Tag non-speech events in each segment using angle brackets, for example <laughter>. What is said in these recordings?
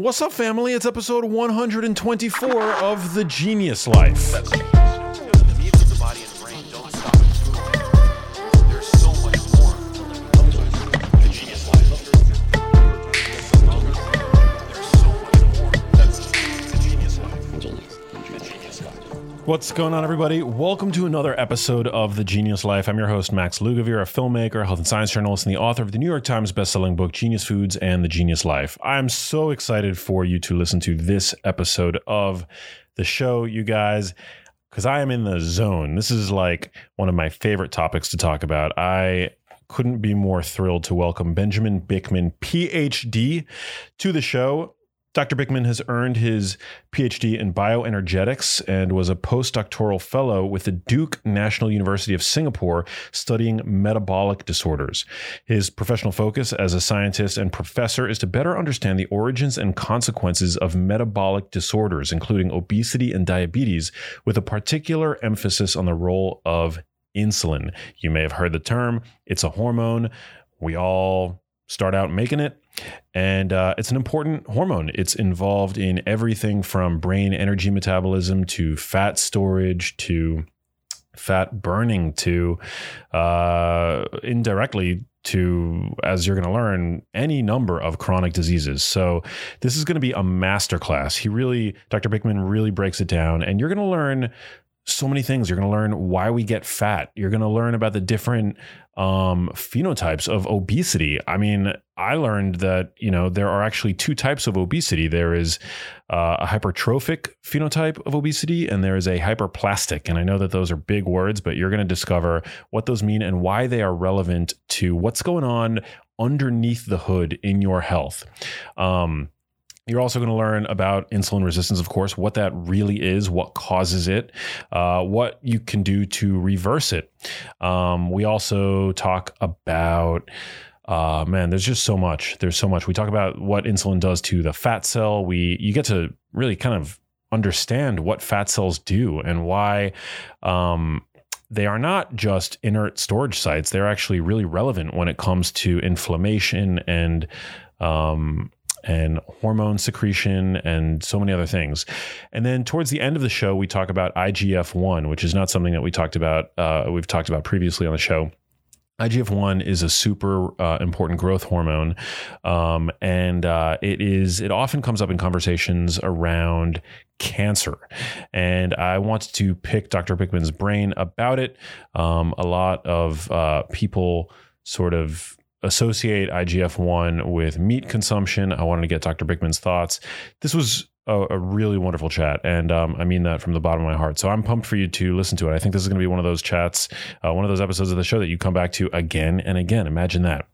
What's up, family? It's episode 124 of The Genius Life. What's going on, everybody? Welcome to another episode of The Genius Life. I'm your host, Max Lugavere, a filmmaker, health and science journalist, and the author of the New York Times bestselling book, Genius Foods and The Genius Life. I'm so excited for you to listen to this episode of the show, you guys, because I am in the zone. This is like one of my favorite topics to talk about. I couldn't be more thrilled to welcome Benjamin Bikman, PhD, to the show. Dr. Bikman has earned his PhD in bioenergetics and was a postdoctoral fellow with the Duke National University of Singapore studying metabolic disorders. His professional focus as a scientist and professor is to better understand the origins and consequences of metabolic disorders, including obesity and diabetes, with a particular emphasis on the role of insulin. You may have heard the term, it's a hormone. We all start out making it. And uh, it's an important hormone. It's involved in everything from brain energy metabolism to fat storage to fat burning to uh, indirectly to, as you're going to learn, any number of chronic diseases. So this is going to be a masterclass. He really, Dr. Bikman really breaks it down, and you're going to learn so many things. You're going to learn why we get fat. You're going to learn about the different um, phenotypes of obesity. I mean, I learned that you know there are actually two types of obesity. There is uh, a hypertrophic phenotype of obesity, and there is a hyperplastic. And I know that those are big words, but you're going to discover what those mean and why they are relevant to what's going on underneath the hood in your health. Um, you're also going to learn about insulin resistance, of course, what that really is, what causes it, uh, what you can do to reverse it. Um, we also talk about. Uh, man, there's just so much. There's so much. We talk about what insulin does to the fat cell. We you get to really kind of understand what fat cells do and why um, they are not just inert storage sites. They're actually really relevant when it comes to inflammation and um, and hormone secretion and so many other things. And then towards the end of the show, we talk about IGF 1, which is not something that we talked about, uh, we've talked about previously on the show. IGF 1 is a super uh, important growth hormone. Um, and uh, it is, it often comes up in conversations around cancer. And I want to pick Dr. Bikman's brain about it. Um, a lot of uh, people sort of associate IGF 1 with meat consumption. I wanted to get Dr. Bikman's thoughts. This was a, a really wonderful chat. And um, I mean that from the bottom of my heart. So I'm pumped for you to listen to it. I think this is going to be one of those chats, uh, one of those episodes of the show that you come back to again and again. Imagine that.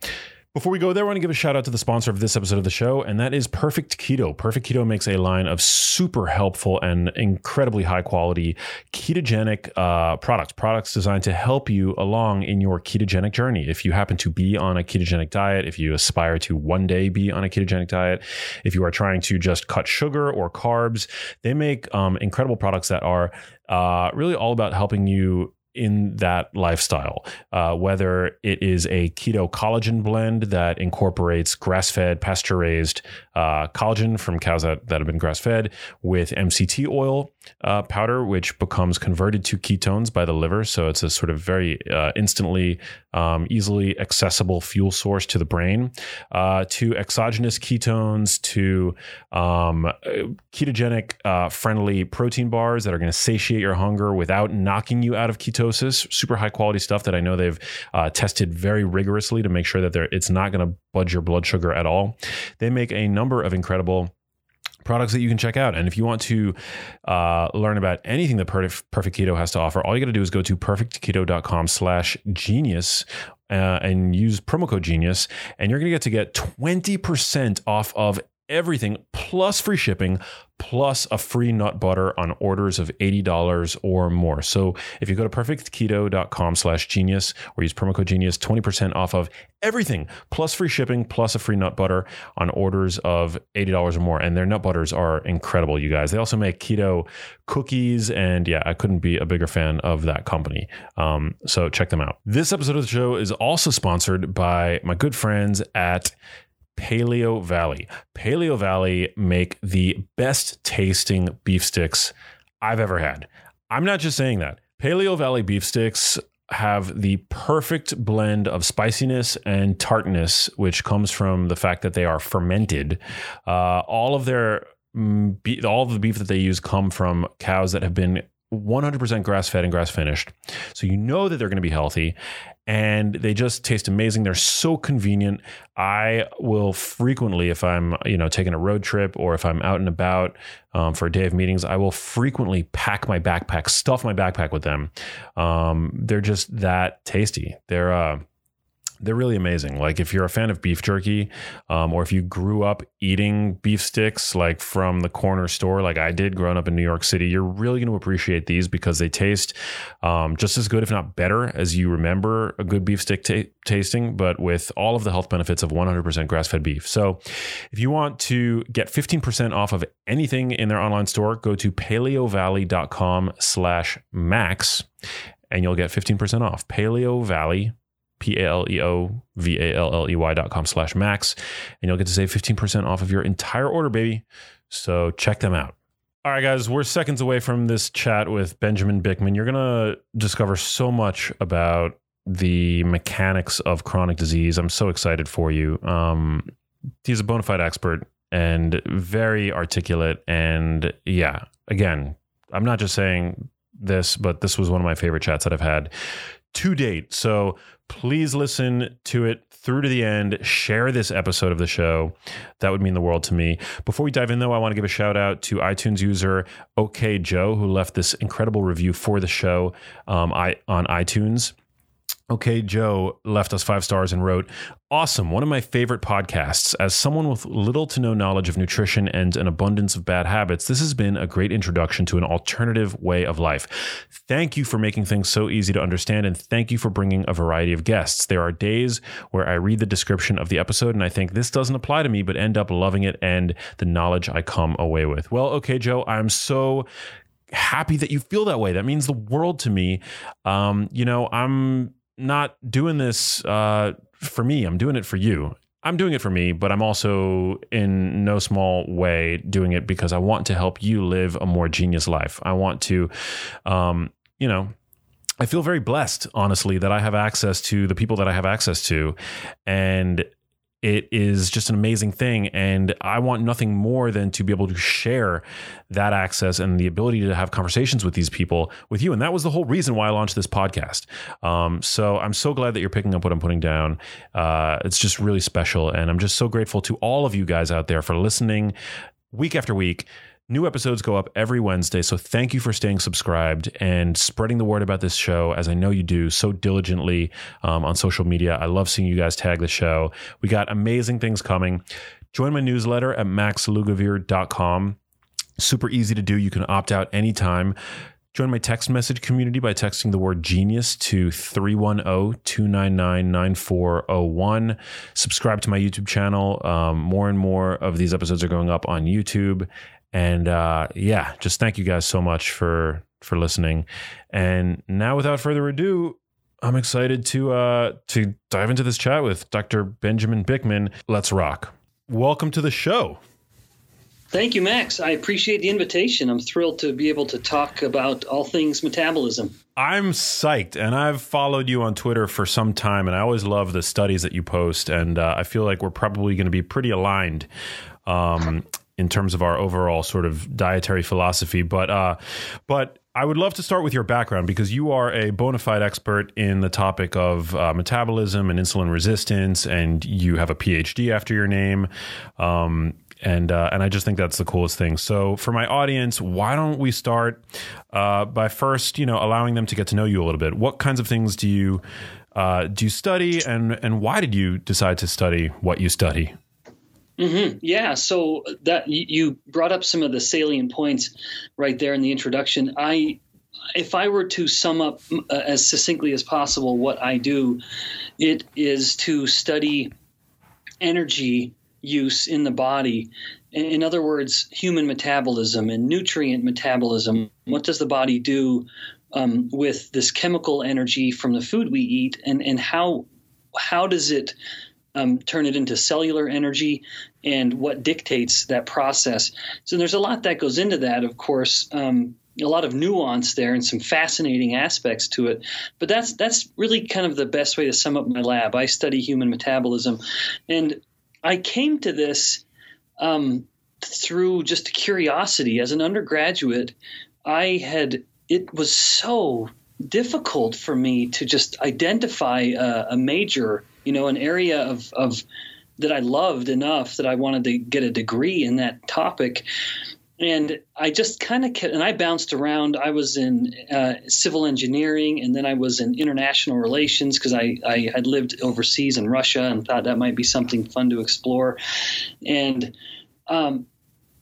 Before we go there, I want to give a shout out to the sponsor of this episode of the show, and that is Perfect Keto. Perfect Keto makes a line of super helpful and incredibly high quality ketogenic uh, products, products designed to help you along in your ketogenic journey. If you happen to be on a ketogenic diet, if you aspire to one day be on a ketogenic diet, if you are trying to just cut sugar or carbs, they make um, incredible products that are uh, really all about helping you in that lifestyle, uh, whether it is a keto collagen blend that incorporates grass fed, pasture raised uh, collagen from cows that, that have been grass fed with MCT oil uh, powder, which becomes converted to ketones by the liver. So it's a sort of very uh, instantly, um, easily accessible fuel source to the brain, uh, to exogenous ketones, to um, ketogenic uh, friendly protein bars that are going to satiate your hunger without knocking you out of ketosis. Super high quality stuff that I know they've uh, tested very rigorously to make sure that it's not going to budge your blood sugar at all. They make a number of incredible products that you can check out. And if you want to uh, learn about anything that Perfect, Keto has to offer, all you got to do is go to perfectketo.com slash genius uh, and use promo code genius. And you're going to get to get 20% off of everything plus free shipping plus a free nut butter on orders of $80 or more. So if you go to perfectketo.com slash genius or use promo code genius, 20% off of everything plus free shipping plus a free nut butter on orders of $80 or more. And their nut butters are incredible, you guys. They also make keto cookies. And yeah, I couldn't be a bigger fan of that company. Um, so check them out. This episode of the show is also sponsored by my good friends at Paleo Valley. Paleo Valley make the best tasting beef sticks I've ever had. I'm not just saying that. Paleo Valley beef sticks have the perfect blend of spiciness and tartness, which comes from the fact that they are fermented. Uh, all of their mm, all of the beef that they use come from cows that have been 100% grass fed and grass finished. So you know that they're going to be healthy and they just taste amazing. They're so convenient. I will frequently, if I'm, you know, taking a road trip or if I'm out and about um, for a day of meetings, I will frequently pack my backpack, stuff my backpack with them. Um, they're just that tasty. They're, uh, they're really amazing. Like if you're a fan of beef jerky, um, or if you grew up eating beef sticks like from the corner store, like I did growing up in New York City, you're really going to appreciate these because they taste um, just as good, if not better, as you remember a good beef stick ta- tasting, but with all of the health benefits of 100% grass-fed beef. So, if you want to get 15% off of anything in their online store, go to paleovalley.com/max, and you'll get 15% off. Paleo Valley P A L E O V A L L E Y dot com slash max. And you'll get to save 15% off of your entire order, baby. So check them out. All right, guys, we're seconds away from this chat with Benjamin Bikman. You're going to discover so much about the mechanics of chronic disease. I'm so excited for you. Um, he's a bona fide expert and very articulate. And yeah, again, I'm not just saying this, but this was one of my favorite chats that I've had to date. So please listen to it through to the end. Share this episode of the show. That would mean the world to me. Before we dive in, though, I want to give a shout out to iTunes user OK Joe, who left this incredible review for the show um, I, on iTunes. Okay, Joe left us five stars and wrote, Awesome, one of my favorite podcasts. As someone with little to no knowledge of nutrition and an abundance of bad habits, this has been a great introduction to an alternative way of life. Thank you for making things so easy to understand, and thank you for bringing a variety of guests. There are days where I read the description of the episode and I think this doesn't apply to me, but end up loving it and the knowledge I come away with. Well, okay, Joe, I'm so happy that you feel that way. That means the world to me. Um, you know, I'm not doing this uh, for me. I'm doing it for you. I'm doing it for me, but I'm also in no small way doing it because I want to help you live a more genius life. I want to, um, you know, I feel very blessed, honestly, that I have access to the people that I have access to. And it is just an amazing thing. And I want nothing more than to be able to share that access and the ability to have conversations with these people with you. And that was the whole reason why I launched this podcast. Um, so I'm so glad that you're picking up what I'm putting down. Uh, it's just really special. And I'm just so grateful to all of you guys out there for listening week after week. New episodes go up every Wednesday, so thank you for staying subscribed and spreading the word about this show, as I know you do so diligently um, on social media. I love seeing you guys tag the show. We got amazing things coming. Join my newsletter at maxlugavere.com. Super easy to do. You can opt out anytime. Join my text message community by texting the word genius to 310 299 9401. Subscribe to my YouTube channel. Um, more and more of these episodes are going up on YouTube. And uh, yeah, just thank you guys so much for for listening. And now, without further ado, I'm excited to uh, to dive into this chat with Dr. Benjamin Bikman. Let's rock. Welcome to the show. Thank you, Max. I appreciate the invitation. I'm thrilled to be able to talk about all things metabolism. I'm psyched, and I've followed you on Twitter for some time, and I always love the studies that you post, and uh, I feel like we're probably going to be pretty aligned. Um, in terms of our overall sort of dietary philosophy. But uh, but I would love to start with your background because you are a bona fide expert in the topic of uh, metabolism and insulin resistance, and you have a PhD after your name. Um, and uh, and I just think that's the coolest thing. So for my audience, why don't we start uh, by first, you know, allowing them to get to know you a little bit? What kinds of things do you uh, do you study, and and why did you decide to study what you study? Mm-hmm. Yeah, so that you brought up some of the salient points right there in the introduction. I, if I were to sum up uh, as succinctly as possible what I do, it is to study energy use in the body. In other words, human metabolism and nutrient metabolism. What does the body do um, with this chemical energy from the food we eat, and and how how does it um, turn it into cellular energy, and what dictates that process. So there's a lot that goes into that, of course. Um, a lot of nuance there and some fascinating aspects to it. But that's that's really kind of the best way to sum up my lab. I study human metabolism, and I came to this um, through just curiosity. As an undergraduate, I had it was so difficult for me to just identify a, a major, you know, an area of, of that I loved enough that I wanted to get a degree in that topic. And I just kind of kept, and I bounced around. I was in uh, civil engineering, and then I was in international relations because I, I had lived overseas in Russia and thought that might be something fun to explore. And um,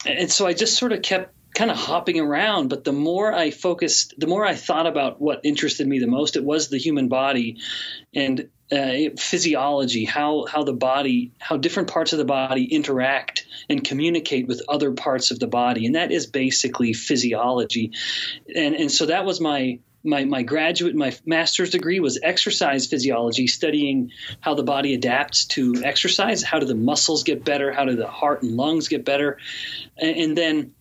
and so I just sort of kept kind of hopping around. But the more I focused, the more I thought about what interested me the most, it was the human body and uh, physiology, how how the body, how different parts of the body interact and communicate with other parts of the body, and that is basically physiology. And and so that was my my, my graduate, my master's degree was exercise physiology, studying how the body adapts to exercise. How do the muscles get better? How do the heart and lungs get better? And, and then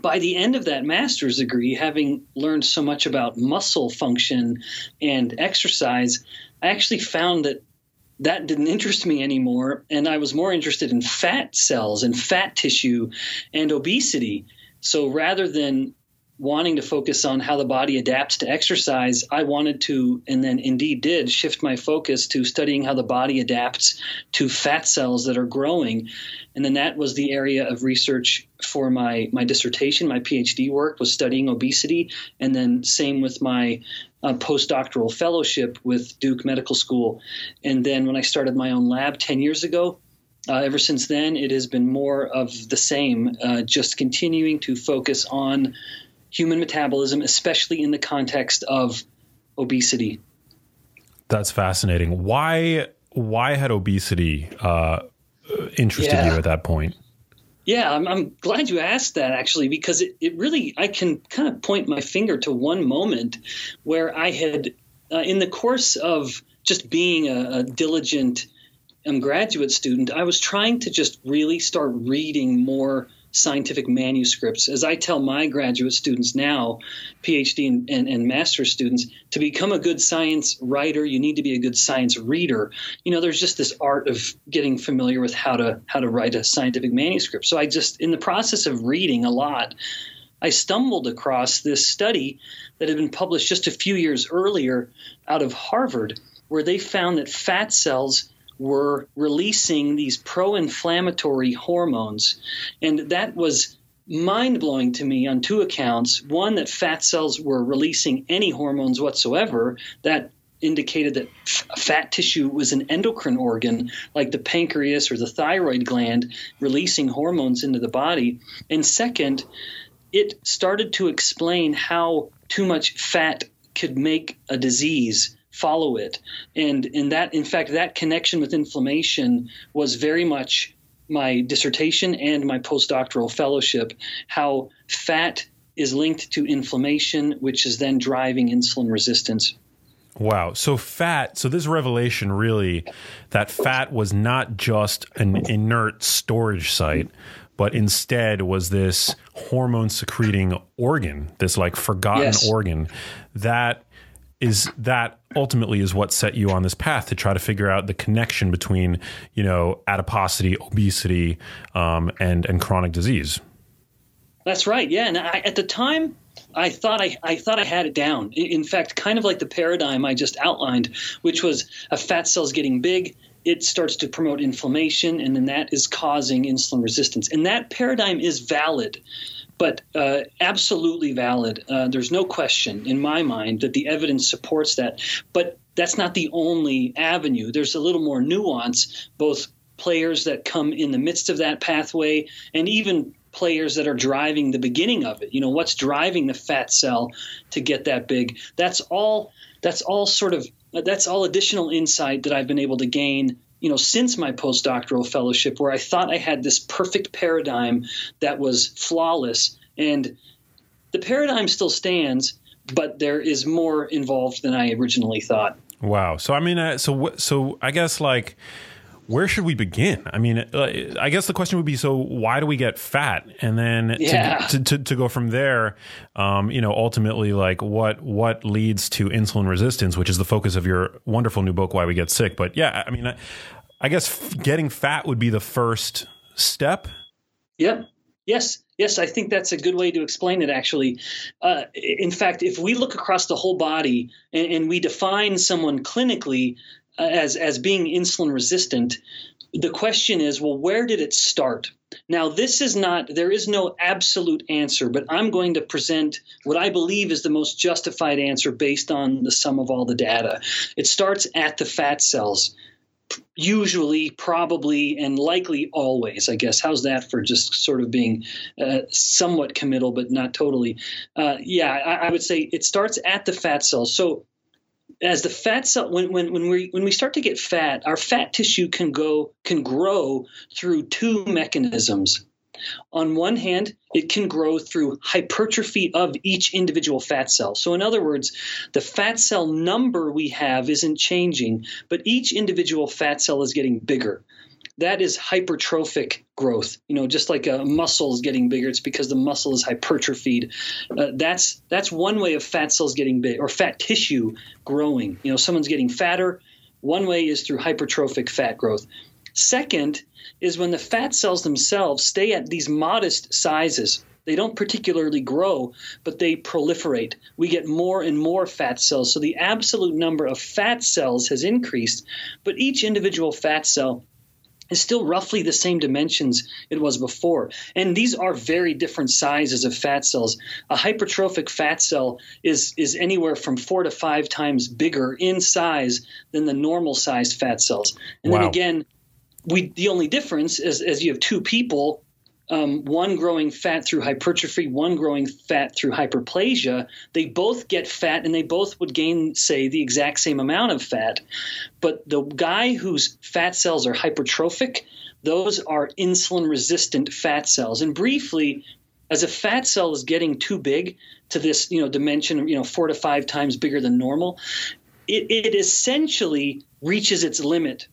by the end of that master's degree, having learned so much about muscle function and exercise, I actually found that that didn't interest me anymore. And I was more interested in fat cells and fat tissue and obesity. So rather than wanting to focus on how the body adapts to exercise, I wanted to, and then indeed did, shift my focus to studying how the body adapts to fat cells that are growing. And then that was the area of research for my, my dissertation. My PhD work was studying obesity. And then, same with my uh, postdoctoral fellowship with Duke Medical School. And then, when I started my own lab 10 years ago, uh, ever since then, it has been more of the same, uh, just continuing to focus on human metabolism, especially in the context of obesity. That's fascinating. Why why had obesity uh, interested yeah. you at that point? Yeah, I'm, I'm, glad you asked that actually, because it, it really, I can kind of point my finger to one moment where I had, uh, in the course of just being a, a diligent um, graduate student, I was trying to just really start reading more scientific manuscripts. As I tell my graduate students now, PhD and, and, and master's students, to become a good science writer, you need to be a good science reader. You know, there's just this art of getting familiar with how to how to write a scientific manuscript. So I just, in the process of reading a lot, I stumbled across this study that had been published just a few years earlier out of Harvard, where they found that fat cells were releasing these pro inflammatory hormones. And that was mind blowing to me on two accounts. One, that fat cells were releasing any hormones whatsoever. That indicated that f- fat tissue was an endocrine organ, like the pancreas or the thyroid gland, releasing hormones into the body. And second, it started to explain how too much fat could make a disease follow it. And in that, in fact, that connection with inflammation was very much my dissertation and my postdoctoral fellowship. How fat is linked to inflammation, which is then driving insulin resistance. Wow. So fat, so this revelation really that fat was not just an inert storage site, but instead was this hormone secreting organ, this like forgotten yes. organ that is that ultimately is what set you on this path to try to figure out the connection between you know adiposity, obesity, um, and and chronic disease. That's right. Yeah, and I, at the time, I thought I, I thought I had it down. In fact, kind of like the paradigm I just outlined, which was a fat cell's getting big, it starts to promote inflammation, and then that is causing insulin resistance. And that paradigm is valid but uh, absolutely valid. Uh, there's no question in my mind that the evidence supports that. But that's not the only avenue. There's a little more nuance, both players that come in the midst of that pathway and even players that are driving the beginning of it. You know, what's driving the fat cell to get that big? That's all. That's all sort of. That's all additional insight that I've been able to gain you know, since my postdoctoral fellowship, where I thought I had this perfect paradigm that was flawless. And the paradigm still stands, but there is more involved than I originally thought. Wow. So I mean, uh, so so I guess like where should we begin? I mean, uh, I guess the question would be: so why do we get fat, and then Yeah. to, to, to, to go from there, um, you know, ultimately, like what what leads to insulin resistance, which is the focus of your wonderful new book, Why We Get Sick. But yeah, I mean, I, I guess f- getting fat would be the first step. Yep. Yes. Yes. I think that's a good way to explain it, actually. Uh, in fact, if we look across the whole body and, and we define someone clinically as, as being insulin resistant, the question is well, where did it start? Now, this is not, there is no absolute answer, but I'm going to present what I believe is the most justified answer based on the sum of all the data. It starts at the fat cells usually, probably, and likely always, I guess. How's that for just sort of being uh, somewhat committal, but not totally? Uh, yeah, I, I would say it starts at the fat cells. So as the fat cell when, when, when we when we start to get fat our fat tissue can go can grow through two mechanisms on one hand, it can grow through hypertrophy of each individual fat cell. So, in other words, the fat cell number we have isn't changing, but each individual fat cell is getting bigger. That is hypertrophic growth. You know, just like a muscle is getting bigger, it's because the muscle is hypertrophied. Uh, that's that's one way of fat cells getting big or fat tissue growing. You know, someone's getting fatter. One way is through hypertrophic fat growth. Second is when the fat cells themselves stay at these modest sizes. They don't particularly grow, but they proliferate. We get more and more fat cells. So the absolute number of fat cells has increased, but each individual fat cell is still roughly the same dimensions it was before. And these are very different sizes of fat cells. A hypertrophic fat cell is, is anywhere from four to five times bigger in size than the normal sized fat cells. And Wow. then again, we the only difference is as you have two people um, one growing fat through hypertrophy, one growing fat through hyperplasia, they both get fat and they both would gain, say, the exact same amount of fat. But the guy whose fat cells are hypertrophic, those are insulin resistant fat cells. And briefly, as a fat cell is getting too big to this you know dimension, you know, four to five times bigger than normal, it, it essentially reaches its limit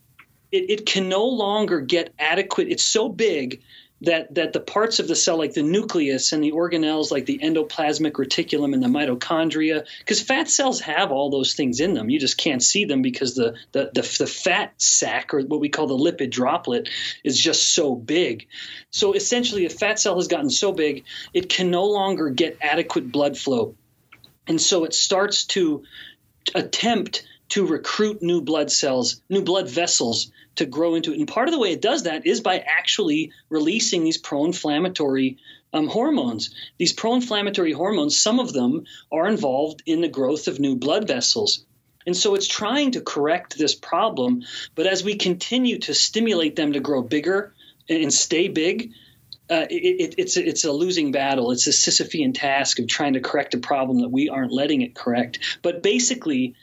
it, it can no longer get adequate. It's so big that that the parts of the cell, like the nucleus and the organelles, like the endoplasmic reticulum and the mitochondria, because fat cells have all those things in them. You just can't see them because the the, the the fat sac or what we call the lipid droplet is just so big. So essentially, a fat cell has gotten so big it can no longer get adequate blood flow, and so it starts to attempt to recruit new blood cells, new blood vessels to grow into it. And part of the way it does that is by actually releasing these pro inflammatory um, hormones. These pro inflammatory hormones, some of them are involved in the growth of new blood vessels. And so it's trying to correct this problem. But as we continue to stimulate them to grow bigger and, stay big, uh, it, it, it's a, it's a losing battle. It's a Sisyphean task of trying to correct a problem that we aren't letting it correct. But basically,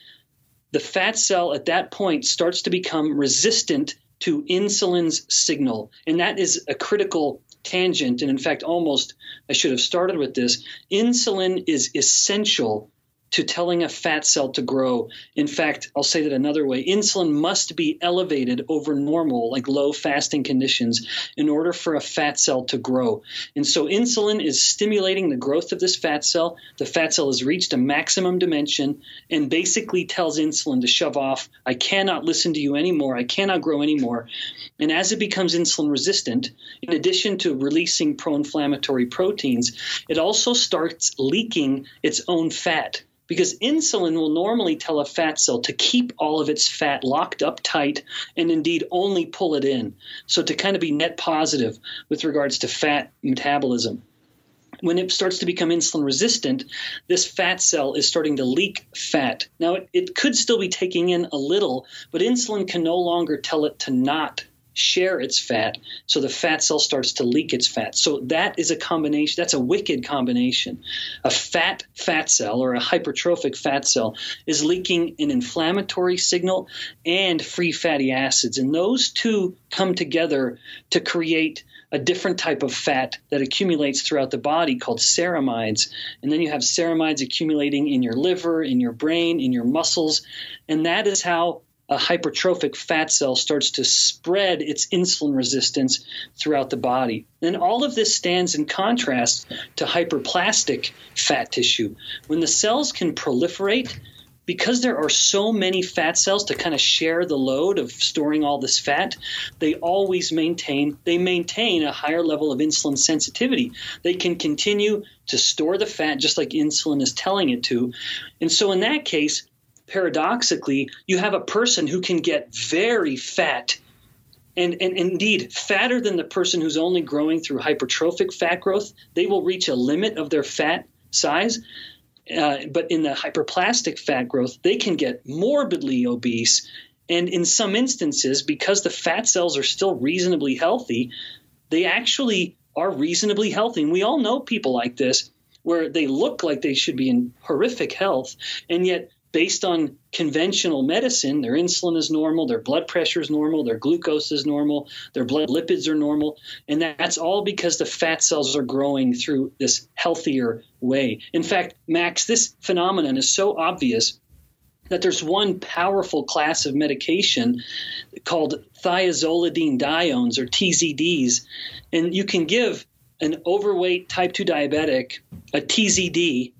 the fat cell at that point starts to become resistant to insulin's signal. And that is a critical tangent. And in fact, almost I should have started with this. Insulin is essential to telling a fat cell to grow. In fact, I'll say that another way insulin must be elevated over normal, like low fasting conditions, in order for a fat cell to grow. And so, insulin is stimulating the growth of this fat cell. The fat cell has reached a maximum dimension and basically tells insulin to shove off. I cannot listen to you anymore. I cannot grow anymore. And as it becomes insulin resistant, in addition to releasing pro inflammatory proteins, it also starts leaking its own fat because insulin will normally tell a fat cell to keep all of its fat locked up tight and indeed only pull it in. So to kind of be net positive with regards to fat metabolism. When it starts to become insulin resistant, this fat cell is starting to leak fat. Now, it, it could still be taking in a little, but insulin can no longer tell it to not share its fat. So the fat cell starts to leak its fat. So that is a combination, that's a wicked combination. A fat fat cell or a hypertrophic fat cell is leaking an inflammatory signal and free fatty acids. And those two come together to create a different type of fat that accumulates throughout the body called ceramides. And then you have ceramides accumulating in your liver, in your brain, in your muscles. And that is how a hypertrophic fat cell starts to spread its insulin resistance throughout the body. And all of this stands in contrast to hyperplastic fat tissue. When the cells can proliferate, because there are so many fat cells to kind of share the load of storing all this fat, they always maintain they maintain a higher level of insulin sensitivity. They can continue to store the fat just like insulin is telling it to. And so in that case, paradoxically, you have a person who can get very fat and, and indeed fatter than the person who's only growing through hypertrophic fat growth. They will reach a limit of their fat size uh, but in the hyperplastic fat growth, they can get morbidly obese. And in some instances, because the fat cells are still reasonably healthy, they actually are reasonably healthy. And we all know people like this where they look like they should be in horrific health, and yet based on conventional medicine, their insulin is normal, their blood pressure is normal, their glucose is normal, their blood lipids are normal. And that's all because the fat cells are growing through this healthier way. In fact, Max, this phenomenon is so obvious that there's one powerful class of medication called thiazolidine thiazolidinediones or TZDs. And you can give an overweight type 2 diabetic a TZD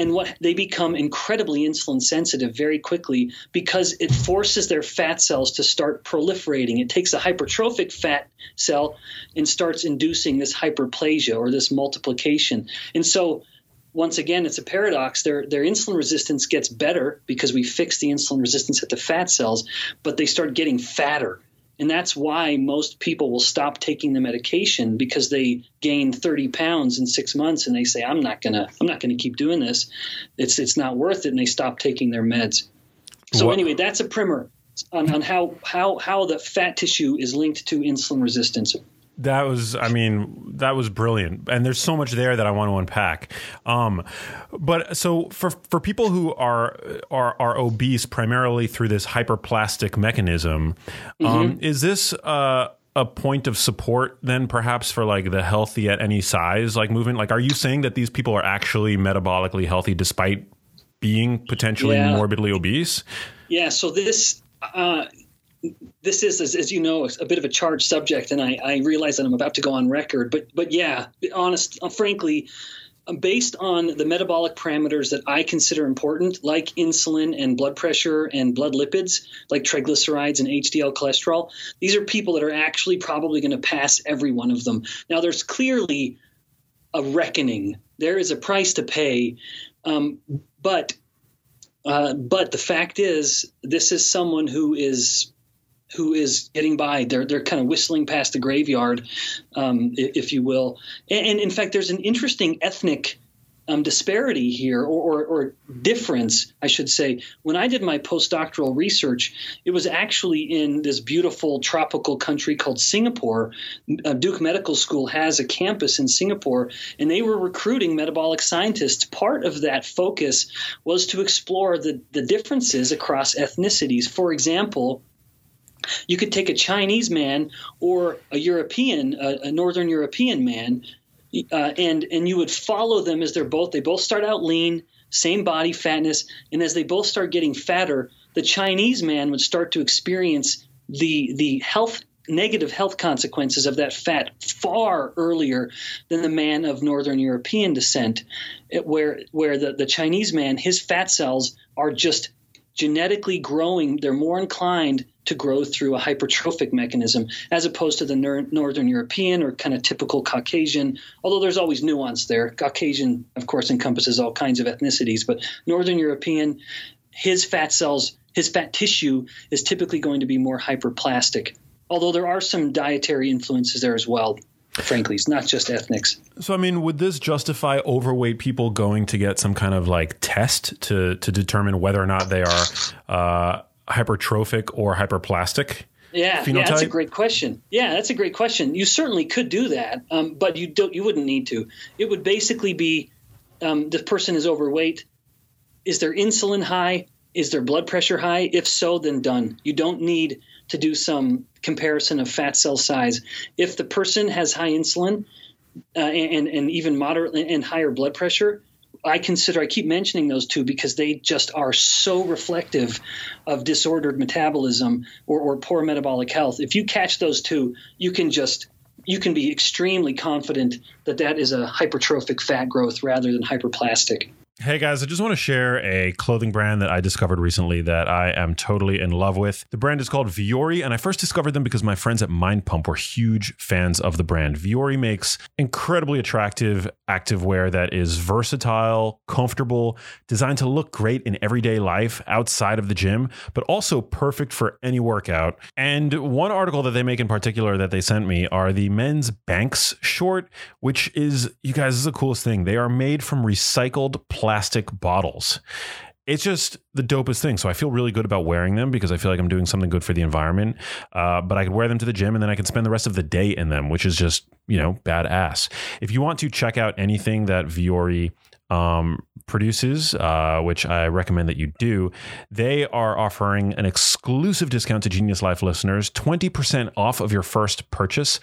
and what they become incredibly insulin sensitive very quickly because it forces their fat cells to start proliferating. It takes a hypertrophic fat cell and starts inducing this hyperplasia or this multiplication. And so once again, it's a paradox. Their their insulin resistance gets better because we fix the insulin resistance at the fat cells, but they start getting fatter and that's why most people will stop taking the medication because they gain 30 pounds in six months and they say, I'm not gonna, I'm not gonna keep doing this. It's it's not worth it, and they stop taking their meds. So what? anyway, that's a primer on, on how how how the fat tissue is linked to insulin resistance. That was, I mean, that was brilliant, and there's so much there that I want to unpack. Um, but so for for people who are are are obese primarily through this hyperplastic mechanism, um, mm-hmm. um, is this uh, a point of support then perhaps for like the healthy at any size like movement? Like, are you saying that these people are actually metabolically healthy despite being potentially yeah. morbidly obese? Yeah. So this. Uh, this is, as, as, you know, a bit of a charged subject, and I, I, realize that I'm about to go on record. But but yeah, honest, frankly, um, based on the metabolic parameters that I consider important, like insulin and blood pressure and blood lipids, like triglycerides and HDL cholesterol, these are people that are actually probably going to pass every one of them. Now, there's clearly a reckoning. There is a price to pay, um, but uh, but the fact is, this is someone who is who is getting by. They're they're kind of whistling past the graveyard, um, if you will. And, and, in fact, there's an interesting ethnic um, disparity here, or, or, or, difference, I should say. When I did my postdoctoral research, it was actually in this beautiful tropical country called Singapore. Uh, Duke Medical School has a campus in Singapore, and they were recruiting metabolic scientists. Part of that focus was to explore the, the differences across ethnicities. For example, you could take a Chinese man or a European, a, a Northern European man, uh, and and you would follow them as they're both. They both start out lean, same body fatness, and as they both start getting fatter, the Chinese man would start to experience the the health negative health consequences of that fat far earlier than the man of northern european descent where where the, the chinese man his fat cells are just genetically growing, they're more inclined to grow through a hypertrophic mechanism as opposed to the ner- Northern European or kind of typical Caucasian, although there's always nuance there. Caucasian, of course, encompasses all kinds of ethnicities, but Northern European, his fat cells, his fat tissue is typically going to be more hyperplastic, although there are some dietary influences there as well frankly. It's not just ethnics. So, I mean, would this justify overweight people going to get some kind of like test to to determine whether or not they are uh, hypertrophic or hyperplastic? Yeah, yeah, that's a great question. Yeah, that's a great question. You certainly could do that, um, but you don't. You wouldn't need to. It would basically be um, the person is overweight. Is their insulin high? Is their blood pressure high? If so, then done. You don't need to do some comparison of fat cell size. If the person has high insulin uh, and, and even moderate and higher blood pressure, I consider I keep mentioning those two because they just are so reflective of disordered metabolism or, or poor metabolic health. If you catch those two, you can just you can be extremely confident that that is a hypertrophic fat growth rather than hyperplastic. Hey guys, I just want to share a clothing brand that I discovered recently that I am totally in love with. The brand is called Vuori, and I first discovered them because my friends at Mind Pump were huge fans of the brand. Vuori makes incredibly attractive activewear that is versatile, comfortable, designed to look great in everyday life outside of the gym, but also perfect for any workout. And one article that they make in particular that they sent me are the men's Banks short, which is, you guys, is the coolest thing. They are made from recycled plastic plastic bottles. It's just the dopest thing. So I feel really good about wearing them because I feel like I'm doing something good for the environment. Uh, but I could wear them to the gym and then I can spend the rest of the day in them, which is just, you know, badass. If you want to check out anything that Vuori um, produces, uh, which I recommend that you do, they are offering an exclusive discount to Genius Life listeners 20% off of your first purchase.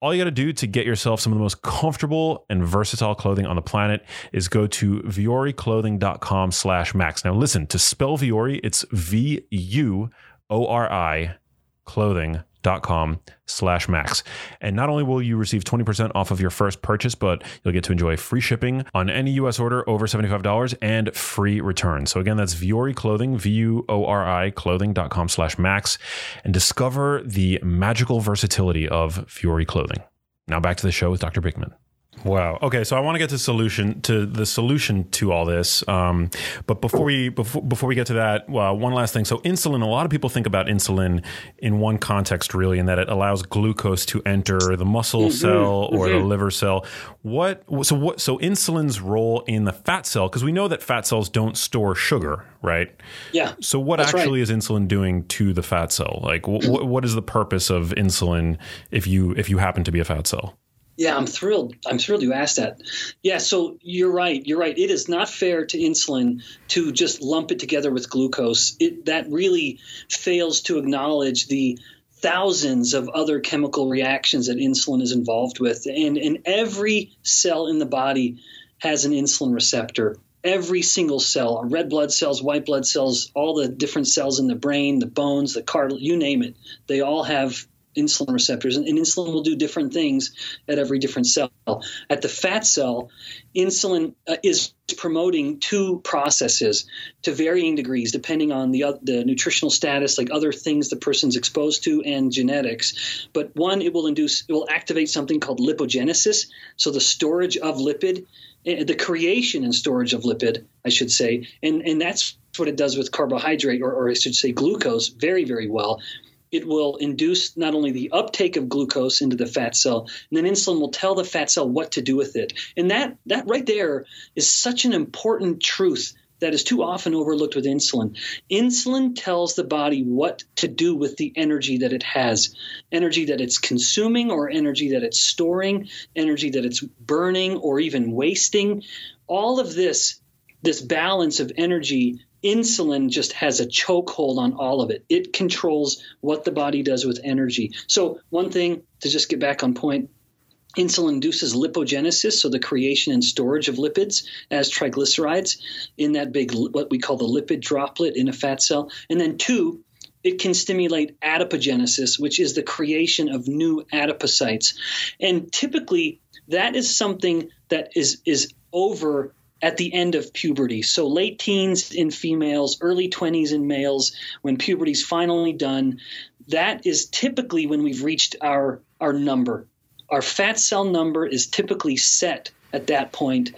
All you got to do to get yourself some of the most comfortable and versatile clothing on the planet is go to vuoriclothing.com slash max. Now, listen, to spell Vuori, it's V U O R I clothing dot com slash max. And not only will you receive 20% off of your first purchase but you'll get to enjoy free shipping on any us order over $75 and free return so again that's vuori clothing v-u-o-r-i clothing.com slash max and discover the magical versatility of vuori clothing. Now back to the show with dr Bikman Wow. Okay, so I want to get to solution to the solution to all this, um, but before we before, before we get to that, well, one last thing. So insulin. A lot of people think about insulin in one context, really, in that it allows glucose to enter the muscle mm-hmm, cell or mm-hmm. the liver cell. What? So what? So insulin's role in the fat cell, because we know that fat cells don't store sugar, right? Yeah. So what actually right. is insulin doing to the fat cell? Like, wh- what is the purpose of insulin if you if you happen to be a fat cell? Yeah, I'm thrilled. I'm thrilled you asked that. Yeah, so you're right. You're right. It is not fair to insulin to just lump it together with glucose. It that really fails to acknowledge the thousands of other chemical reactions that insulin is involved with. And, and every cell in the body has an insulin receptor. Every single cell, red blood cells, white blood cells, all the different cells in the brain, the bones, the cartilage, you name it, they all have insulin receptors, and, and, insulin will do different things at every different cell. At the fat cell, insulin uh, is promoting two processes to varying degrees, depending on the, uh, the nutritional status, like other things the person's exposed to, and genetics. But one, it will induce, it will activate something called lipogenesis, so the storage of lipid, eh, the creation and storage of lipid, I should say, and and that's what it does with carbohydrate, or, or I should say glucose, very very well it will induce not only the uptake of glucose into the fat cell, and then insulin will tell the fat cell what to do with it. And that that right there is such an important truth that is too often overlooked with insulin. Insulin tells the body what to do with the energy that it has energy that it's consuming, or energy that it's storing, energy that it's burning, or even wasting. All of this, this balance of energy insulin just has a chokehold on all of it. It controls what the body does with energy. So, one thing to just get back on point insulin induces lipogenesis, so the creation and storage of lipids as triglycerides in that big, what we call the lipid droplet in a fat cell. And then, two, it can stimulate adipogenesis, which is the creation of new adipocytes. And typically, that is something that is, is over at the end of puberty. So late teens in females, early 20s in males, when puberty's finally done, that is typically when we've reached our our number. Our fat cell number is typically set at that point.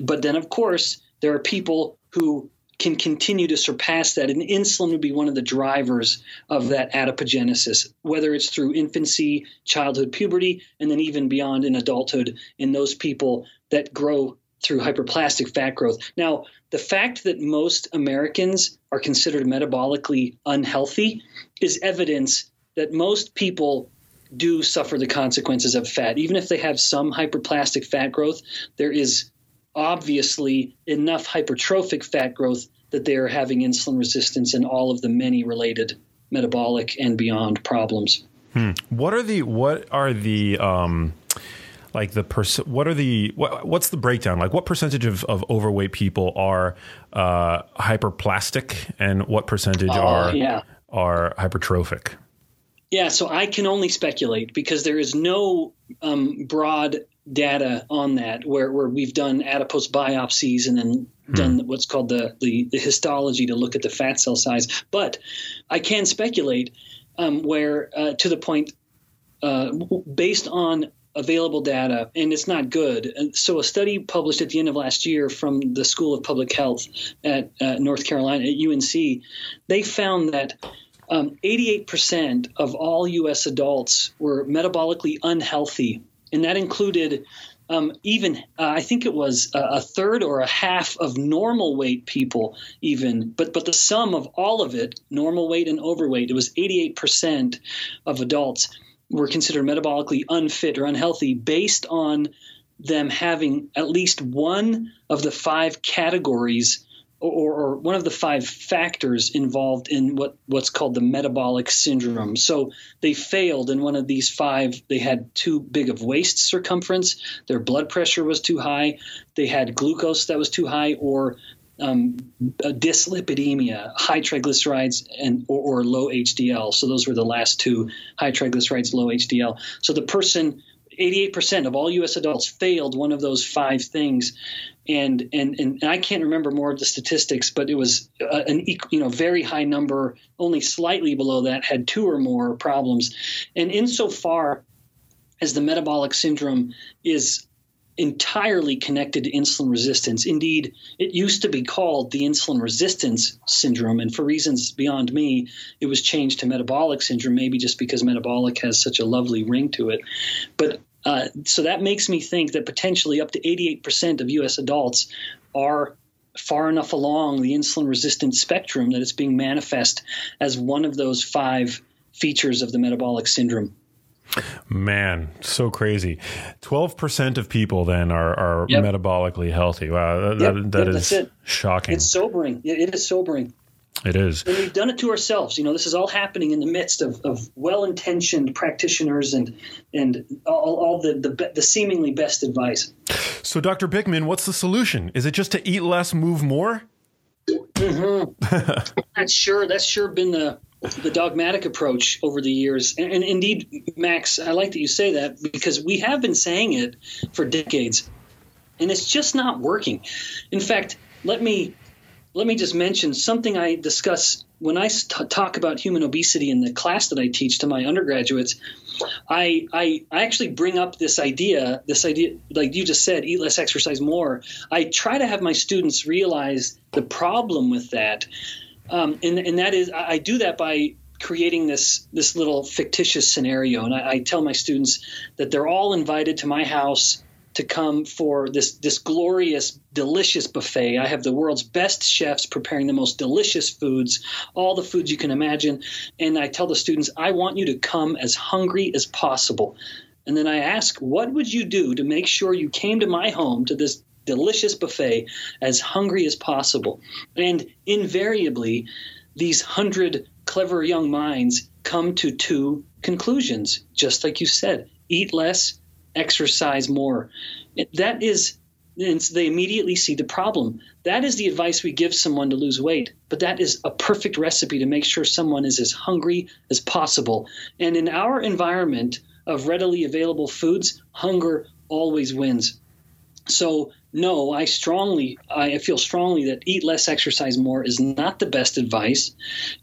But then of course, there are people who can continue to surpass that. And insulin would be one of the drivers of that adipogenesis, whether it's through infancy, childhood, puberty, and then even beyond in adulthood in those people that grow through hyperplastic fat growth. Now, the fact that most Americans are considered metabolically unhealthy is evidence that most people do suffer the consequences of fat. Even if they have some hyperplastic fat growth, there is obviously enough hypertrophic fat growth that they are having insulin resistance and all of the many related metabolic and beyond problems. Hmm. What are the what are the um like the what are the what, what's the breakdown like what percentage of, of overweight people are uh, hyperplastic and what percentage are Oh, yeah. are hypertrophic Yeah, so I can only speculate because there is no um, broad data on that where, where we've done adipose biopsies and then done what's called the, the, the histology to look at the fat cell size. But I can speculate um, where, uh, to the point, uh, based on available data, and it's not good. And So, a study published at the end of last year from the School of Public Health at uh, North Carolina, at UNC, they found that um, 88% of all U.S. adults were metabolically unhealthy, and that included um, even uh, I think it was a, a third or a half of normal weight people, even. But but the sum of all of it, normal weight and overweight, it was 88% of adults were considered metabolically unfit or unhealthy based on them having at least one of the five categories or, or one of the five factors involved in what, what's called the metabolic syndrome. So they failed in one of these five. They had too big of waist circumference, their blood pressure was too high, they had glucose that was too high, or um, a dyslipidemia, high triglycerides, and or, or low HDL. So those were the last two: high triglycerides, low HDL. So the person 88% of all U.S. adults failed one of those five things, and and and I can't remember more of the statistics, but it was uh, an you know very high number. Only slightly below that had two or more problems, and insofar as the metabolic syndrome is entirely connected to insulin resistance. Indeed, it used to be called the insulin resistance syndrome, and for reasons beyond me, it was changed to metabolic syndrome, maybe just because metabolic has such a lovely ring to it. But uh, so that makes me think that potentially up to 88% of U.S. adults are far enough along the insulin resistant spectrum that it's being manifest as one of those five features of the metabolic syndrome. Man, so crazy. Twelve percent of people then are, are Yep. metabolically healthy. Wow, that, Yep, that, that that's is it. shocking. It's sobering. It- it is sobering. it is. and we've done it to ourselves. You know, this is all happening in the midst of, of well-intentioned practitioners and and all, all the, the the seemingly best advice. So, Dr. Bikman, what's the solution? Is it just to eat less, move more? Mm-hmm. <laughs> That's sure. That's sure been the the dogmatic approach over the years. And, and indeed, Max, I like that you say that because we have been saying it for decades, and it's just not working. In fact, let me let me just mention something I discuss when I s- t- talk about human obesity in the class that I teach to my undergraduates. I, I I actually bring up this idea, this idea, like you just said, eat less, exercise more. I try to have my students realize the problem with that, um, and and that is I, I do that by creating this this little fictitious scenario, and I, I tell my students that they're all invited to my house to come for this this glorious, delicious buffet. I have the world's best chefs preparing the most delicious foods, all the foods you can imagine. And I tell the students, I want you to come as hungry as possible. And then I ask, what would you do to make sure you came to my home to this delicious buffet as hungry as possible? And invariably, these hundred clever young minds come to two conclusions, just like you said eat less, exercise more. That is, they immediately see the problem. That is the advice we give someone to lose weight, but that is a perfect recipe to make sure someone is as hungry as possible. And in our environment of readily available foods, hunger always wins. So, no, I strongly, I feel strongly that eat less, exercise more is not the best advice.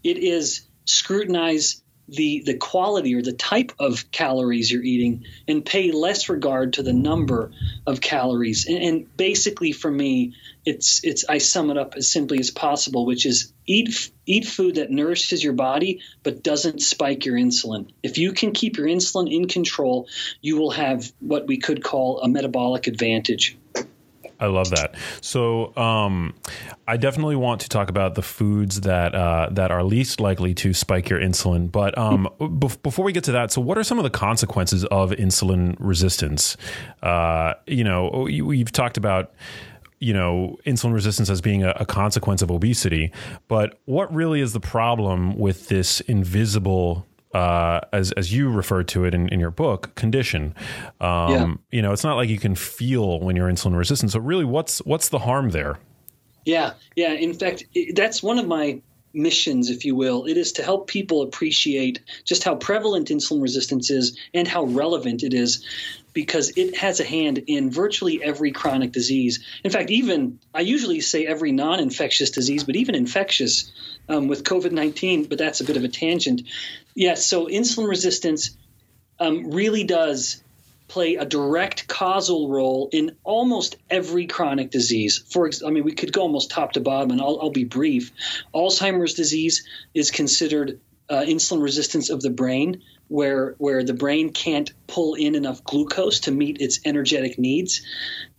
It is scrutinize the the quality or the type of calories you're eating and pay less regard to the number of calories. And, and basically for me it's it's I sum it up as simply as possible which is eat eat food that nourishes your body but doesn't spike your insulin. If you can keep your insulin in control you will have what we could call a metabolic advantage I love that. So, um, I definitely want to talk about the foods that uh, that are least likely to spike your insulin. But um, bef- before we get to that, so what are some of the consequences of insulin resistance? Uh, you know, we've talked about you know insulin resistance as being a, a consequence of obesity, but what really is the problem with this invisible uh, as as you refer to it in, in your book, condition. Um, Yeah. You know, it's not like you can feel when you're insulin resistant. So really, what's what's the harm there? Yeah, yeah. In fact, that's one of my missions, if you will. It is to help people appreciate just how prevalent insulin resistance is and how relevant it is because it has a hand in virtually every chronic disease. In fact, even I usually say every non infectious disease, but even infectious um, with COVID 19, but that's a bit of a tangent. Yes, so insulin resistance um, really does play a direct causal role in almost every chronic disease. For I mean, we could go almost top to bottom, and I'll, I'll be brief. Alzheimer's disease is considered uh, insulin resistance of the brain, where where the brain can't pull in enough glucose to meet its energetic needs.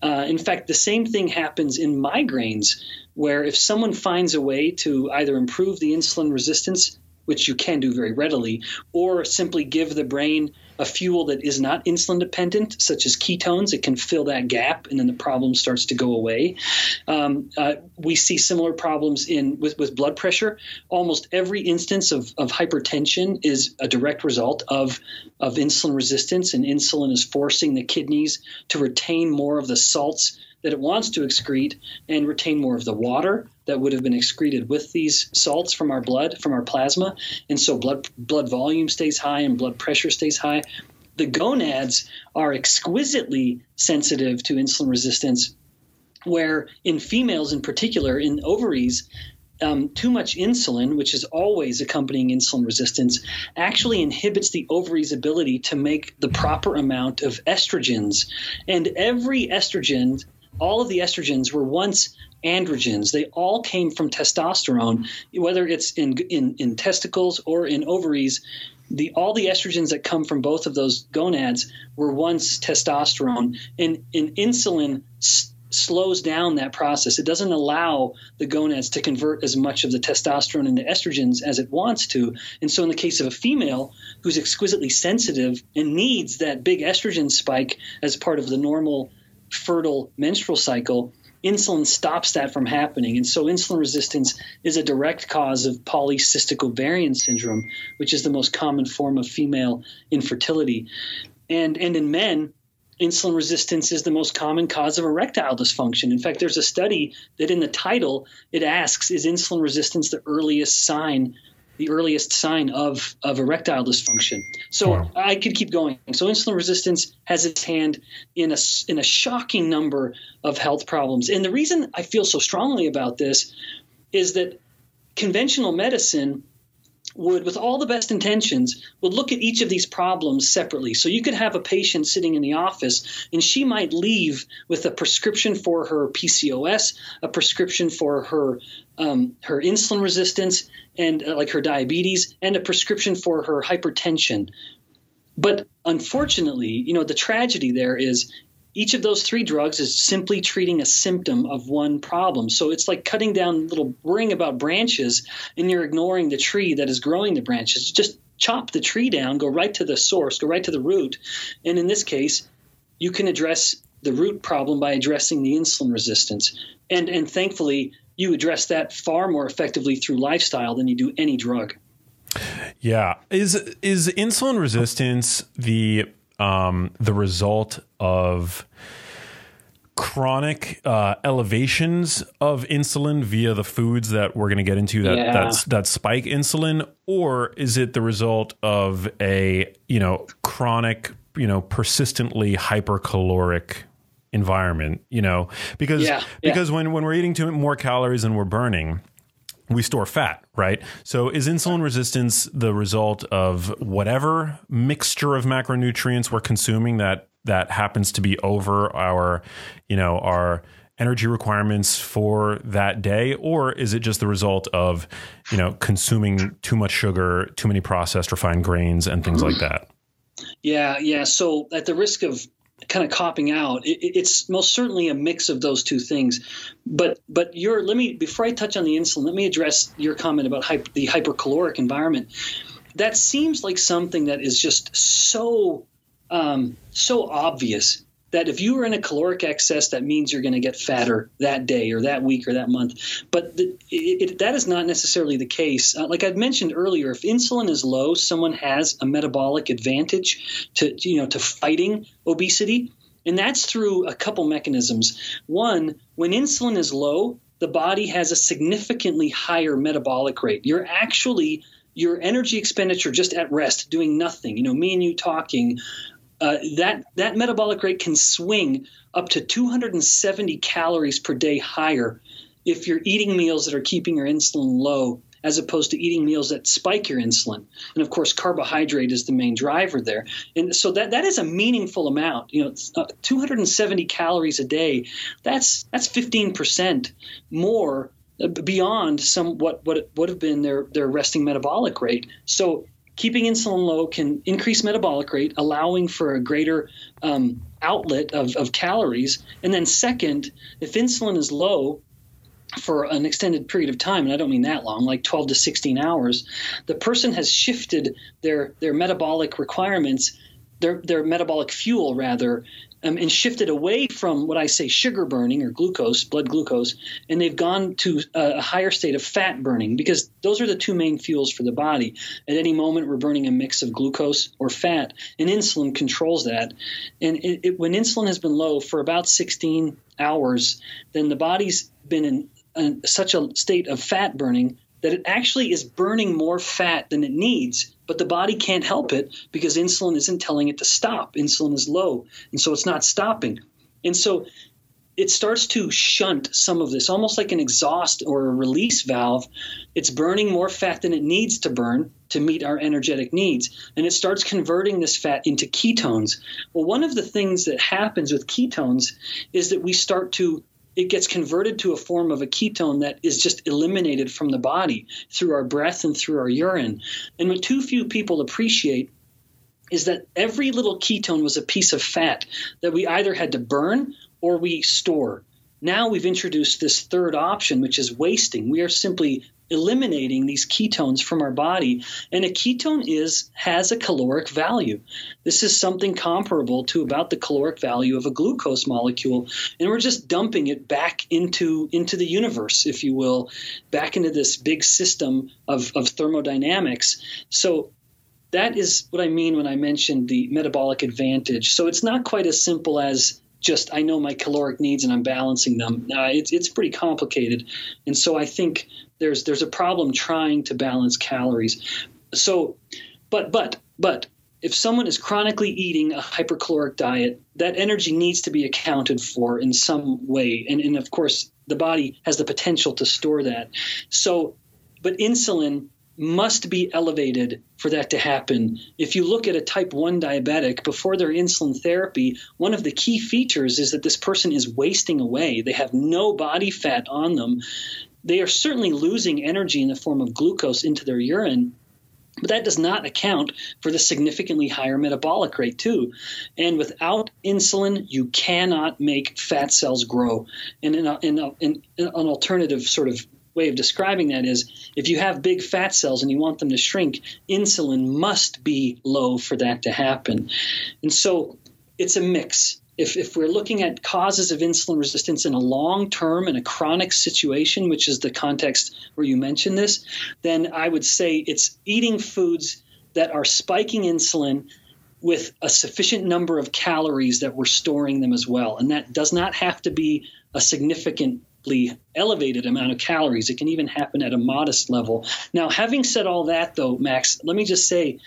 Uh, in fact, the same thing happens in migraines, where if someone finds a way to either improve the insulin resistance which you can do very readily, or simply give the brain a fuel that is not insulin dependent, such as ketones. It can fill that gap, and then the problem starts to go away. Um, uh, we see similar problems in with, with blood pressure. Almost every instance of, of hypertension is a direct result of of insulin resistance, and insulin is forcing the kidneys to retain more of the salts that it wants to excrete and retain more of the water that would have been excreted with these salts from our blood, from our plasma. And so blood blood volume stays high and blood pressure stays high. The gonads are exquisitely sensitive to insulin resistance, where in females in particular, in ovaries, um, too much insulin, which is always accompanying insulin resistance, actually inhibits the ovary's ability to make the proper amount of estrogens. And every estrogen, all of the estrogens were once androgens. They all came from testosterone, whether it's in, in, in testicles or in ovaries. The, all the estrogens that come from both of those gonads were once testosterone, and, and insulin slows down that process. It doesn't allow the gonads to convert as much of the testosterone into estrogens as it wants to. And so, in the case of a female who's exquisitely sensitive and needs that big estrogen spike as part of the normal fertile menstrual cycle, insulin stops that from happening. And so, insulin resistance is a direct cause of polycystic ovarian syndrome, which is the most common form of female infertility. And, and in men, insulin resistance is the most common cause of erectile dysfunction. In fact, there's a study that in the title it asks Is insulin resistance the earliest sign? The earliest sign of, of erectile dysfunction. So Wow. I could keep going. So insulin resistance has its hand in a in a shocking number of health problems. And the reason I feel so strongly about this is that conventional medicine would, with all the best intentions, would look at each of these problems separately. So you could have a patient sitting in the office, and she might leave with a prescription for her PCOS, a prescription for her um, her insulin resistance, and uh, like her diabetes, and a prescription for her hypertension. But unfortunately, you know, the tragedy there is each of those three drugs is simply treating a symptom of one problem. So it's like cutting down little, worrying about branches, and you're ignoring the tree that is growing the branches. Just chop the tree down, go right to the source, go right to the root. And in this case, you can address the root problem by addressing the insulin resistance. And, and thankfully, you address that far more effectively through lifestyle than you do any drug. Yeah, is is insulin resistance the um, the result of chronic uh, elevations of insulin via the foods that we're going to get into that Yeah. that's that spike insulin, or is it the result of a you know chronic you know persistently hypercaloric environment? You know because Yeah, yeah. because when when we're eating too more calories than we're burning we store fat, right? So is insulin resistance the result of whatever mixture of macronutrients we're consuming that that happens to be over our, you know, our energy requirements for that day or is it just the result of, you know, consuming too much sugar, too many processed refined grains and things like that? Yeah, yeah. So at the risk of kind of copping out, it, it's most certainly a mix of those two things. But but your let me before I touch on the insulin, let me address your comment about hyper, the hypercaloric environment. That seems like something that is just so um, so obvious that if you are in a caloric excess, that means you're going to get fatter that day or that week or that month. But the, it, it, that is not necessarily the case. Uh, like I'd mentioned earlier, if insulin is low, someone has a metabolic advantage to you know to fighting obesity, and that's through a couple mechanisms. One, when insulin is low, the body has a significantly higher metabolic rate. You're actually your energy expenditure just at rest, doing nothing. You know, me and you talking. Uh, that that metabolic rate can swing up to 270 calories per day higher if you're eating meals that are keeping your insulin low as opposed to eating meals that spike your insulin. And of course, carbohydrate is the main driver there. And so that, that is a meaningful amount. You know, uh, 270 calories a day. That's that's 15% more uh, beyond some what what would have been their their resting metabolic rate. So keeping insulin low can increase metabolic rate, allowing for a greater um, outlet of, of calories. And then second, if insulin is low, for an extended period of time, and I don't mean that long, like 12 to 16 hours, the person has shifted their their metabolic requirements, their their metabolic fuel rather, um, and shifted away from what I say sugar burning or glucose, blood glucose, and they've gone to a, higher state of fat burning because those are the two main fuels for the body. At any moment, we're burning a mix of glucose or fat, and insulin controls that. And it, it, when insulin has been low for about 16 hours, then the body's been in such a state of fat burning that it actually is burning more fat than it needs, but the body can't help it because insulin isn't telling it to stop. Insulin is low, and so it's not stopping. And so it starts to shunt some of this, almost like an exhaust or a release valve. It's burning more fat than it needs to burn to meet our energetic needs. And it starts converting this fat into ketones. Well, one of the things that happens with ketones is that we start to it gets converted to a form of a ketone that is just eliminated from the body through our breath and through our urine. And what too few people appreciate is that every little ketone was a piece of fat that we either had to burn or we store. Now we've introduced this third option, which is wasting. We are simply eliminating these ketones from our body. And a ketone is has a caloric value. This is something comparable to about the caloric value of a glucose molecule. And we're just dumping it back into into the universe if you will back into this big system of, of thermodynamics. So that is what i mean when i mentioned the metabolic advantage. So it's not quite as simple as just I know my caloric needs and I'm balancing them. Uh, it's it's pretty complicated, and so I think there's there's a problem trying to balance calories. So, but but but if someone is chronically eating a hypercaloric diet, that energy needs to be accounted for in some way, and and of course the body has the potential to store that. So, but insulin must be elevated for that to happen. If you look at a type 1 diabetic before their insulin therapy, one of the key features is that this person is wasting away. They have no body fat on them. They are certainly losing energy in the form of glucose into their urine. But that does not account for the significantly higher metabolic rate, too. And without insulin, you cannot make fat cells grow. And in, a, in, a, in an alternative sort of way of describing that is if you have big fat cells and you want them to shrink, insulin must be low for that to happen. And so it's a mix. If, if we're looking at causes of insulin resistance in a long term, and a chronic situation, which is the context where you mentioned this, then I would say it's eating foods that are spiking insulin with a sufficient number of calories that we're storing them as well. And that does not have to be a significant elevated amount of calories. It can even happen at a modest level. Now, having said all that, though, Max, let me just say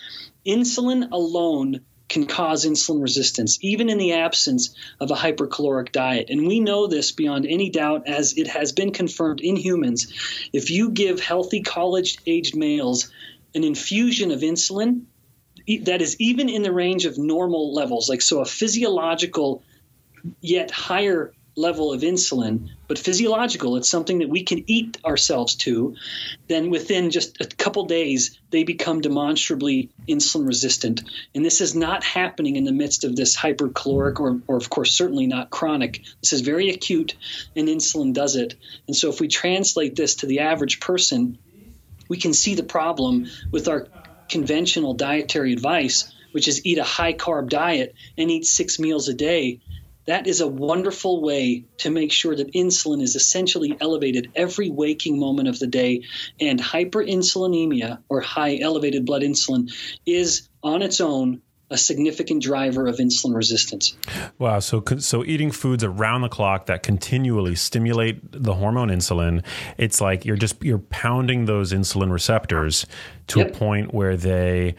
insulin alone can cause insulin resistance, even in the absence of a hypercaloric diet. And we know this beyond any doubt, as it has been confirmed in humans. If you give healthy college aged males an infusion of insulin, that is even in the range of normal levels, like so a physiological yet higher level of insulin, but physiological, it's something that we can eat ourselves to, then within just a couple days, they become demonstrably insulin resistant. And this is not happening in the midst of this hypercaloric, or, or of course, certainly not chronic. This is very acute, and insulin does it. And so if we translate this to the average person, we can see the problem with our conventional dietary advice, which is eat a high carb diet and eat six meals a day that is a wonderful way to make sure that insulin is essentially elevated every waking moment of the day. And hyperinsulinemia, or high elevated blood insulin, is on its own a significant driver of insulin resistance. Wow. So, so eating foods around the clock that continually stimulate the hormone insulin, it's like you're just you're pounding those insulin receptors to Yep. a point where they,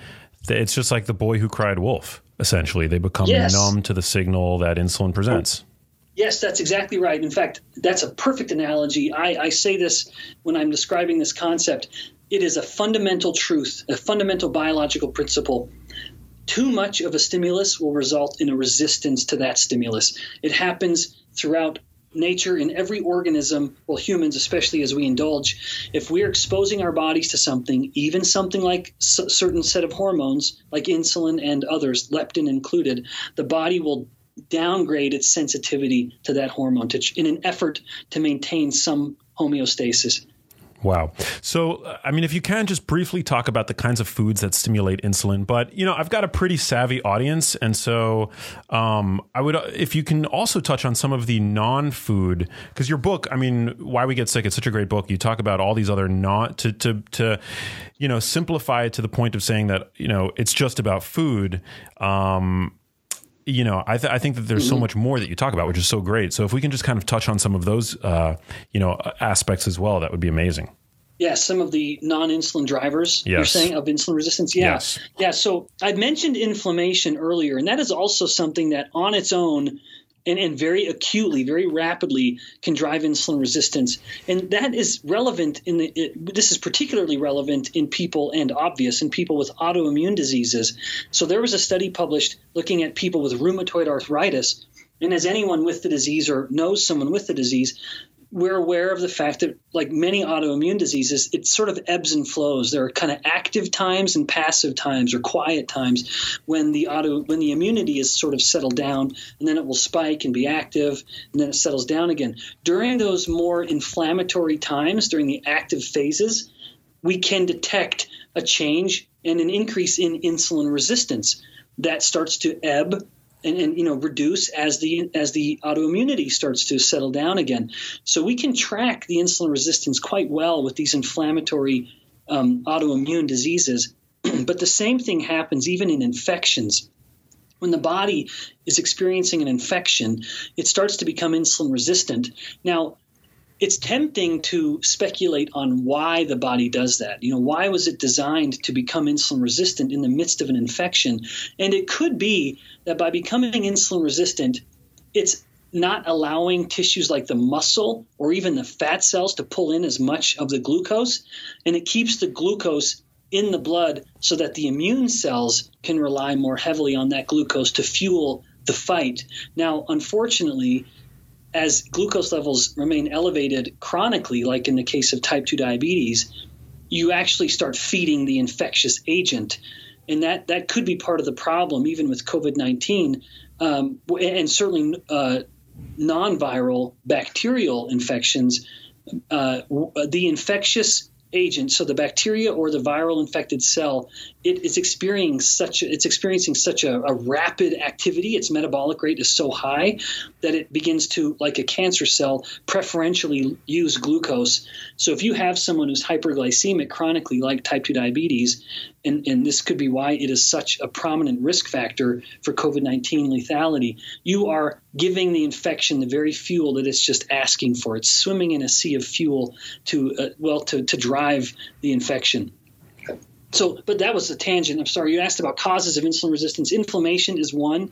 it's just like the boy who cried wolf. Essentially, they become Yes. numb to the signal that insulin presents. Yes, that's exactly right. In fact, that's a perfect analogy. I, I say this when I'm describing this concept. It is a fundamental truth, a fundamental biological principle. Too much of a stimulus will result in a resistance to that stimulus. It happens throughout nature in every organism, well, humans, especially as we indulge. If we're exposing our bodies to something, even something like s- certain set of hormones, like insulin and others, leptin included, the body will downgrade its sensitivity to that hormone to, in an effort to maintain some homeostasis. Wow. So, uh, I mean, if you can just briefly talk about the kinds of foods that stimulate insulin, but you know, I've got a pretty savvy audience, and so um, I would, if you can also touch on some of the non-food, because your book, I mean, Why We Get Sick, it's such a great book. You talk about all these other not to to to, you know, simplify it to the point of saying that you know it's just about food. Um, you know, I, th- I think that there's so much more that you talk about, which is so great. So if we can just kind of touch on some of those, uh, you know, aspects as well, that would be amazing. Yeah, some of the non-insulin drivers you're saying of insulin resistance. Yeah, Yes. yeah. So I mentioned inflammation earlier, and that is also something that on its own and, and very acutely, very rapidly can drive insulin resistance. And that is relevant in the, it, this is particularly relevant in people and obvious in people with autoimmune diseases. So there was a study published looking at people with rheumatoid arthritis. And as anyone with the disease or knows someone with the disease, we're aware of the fact that, like many autoimmune diseases, it sort of ebbs and flows. There are kind of active times and passive times, or quiet times, when the auto when the immunity is sort of settled down, and then it will spike and be active, and then it settles down again. During those more inflammatory times, during the active phases, we can detect a change and an increase in insulin resistance that starts to ebb and, and you know reduce as the as the autoimmunity starts to settle down again. So we can track the insulin resistance quite well with these inflammatory um, autoimmune diseases. <clears throat> but the same thing happens even in infections. When the body is experiencing an infection, it starts to become insulin resistant. Now, it's tempting to speculate on why the body does that. You know, why was it designed to become insulin resistant in the midst of an infection? And it could be that by becoming insulin resistant, it's not allowing tissues like the muscle or even the fat cells to pull in as much of the glucose, and it keeps the glucose in the blood so that the immune cells can rely more heavily on that glucose to fuel the fight. Now, unfortunately, as glucose levels remain elevated chronically, like in the case of type 2 diabetes, you actually start feeding the infectious agent. And that, that could be part of the problem, even with COVID 19, um, and certainly uh, non viral bacterial infections. Uh, the infectious agent, so the bacteria or the viral infected cell, it is experiencing such it's experiencing such a, a rapid activity. Its metabolic rate is so high that it begins to, like a cancer cell, preferentially use glucose. So if you have someone who's hyperglycemic chronically, like type 2 diabetes, and, and this could be why it is such a prominent risk factor for COVID 19 lethality, you are giving the infection the very fuel that it's just asking for. It's swimming in a sea of fuel to, uh, well, to, to drive the infection. So, but that was a tangent. I'm sorry. You asked about causes of insulin resistance. Inflammation is one,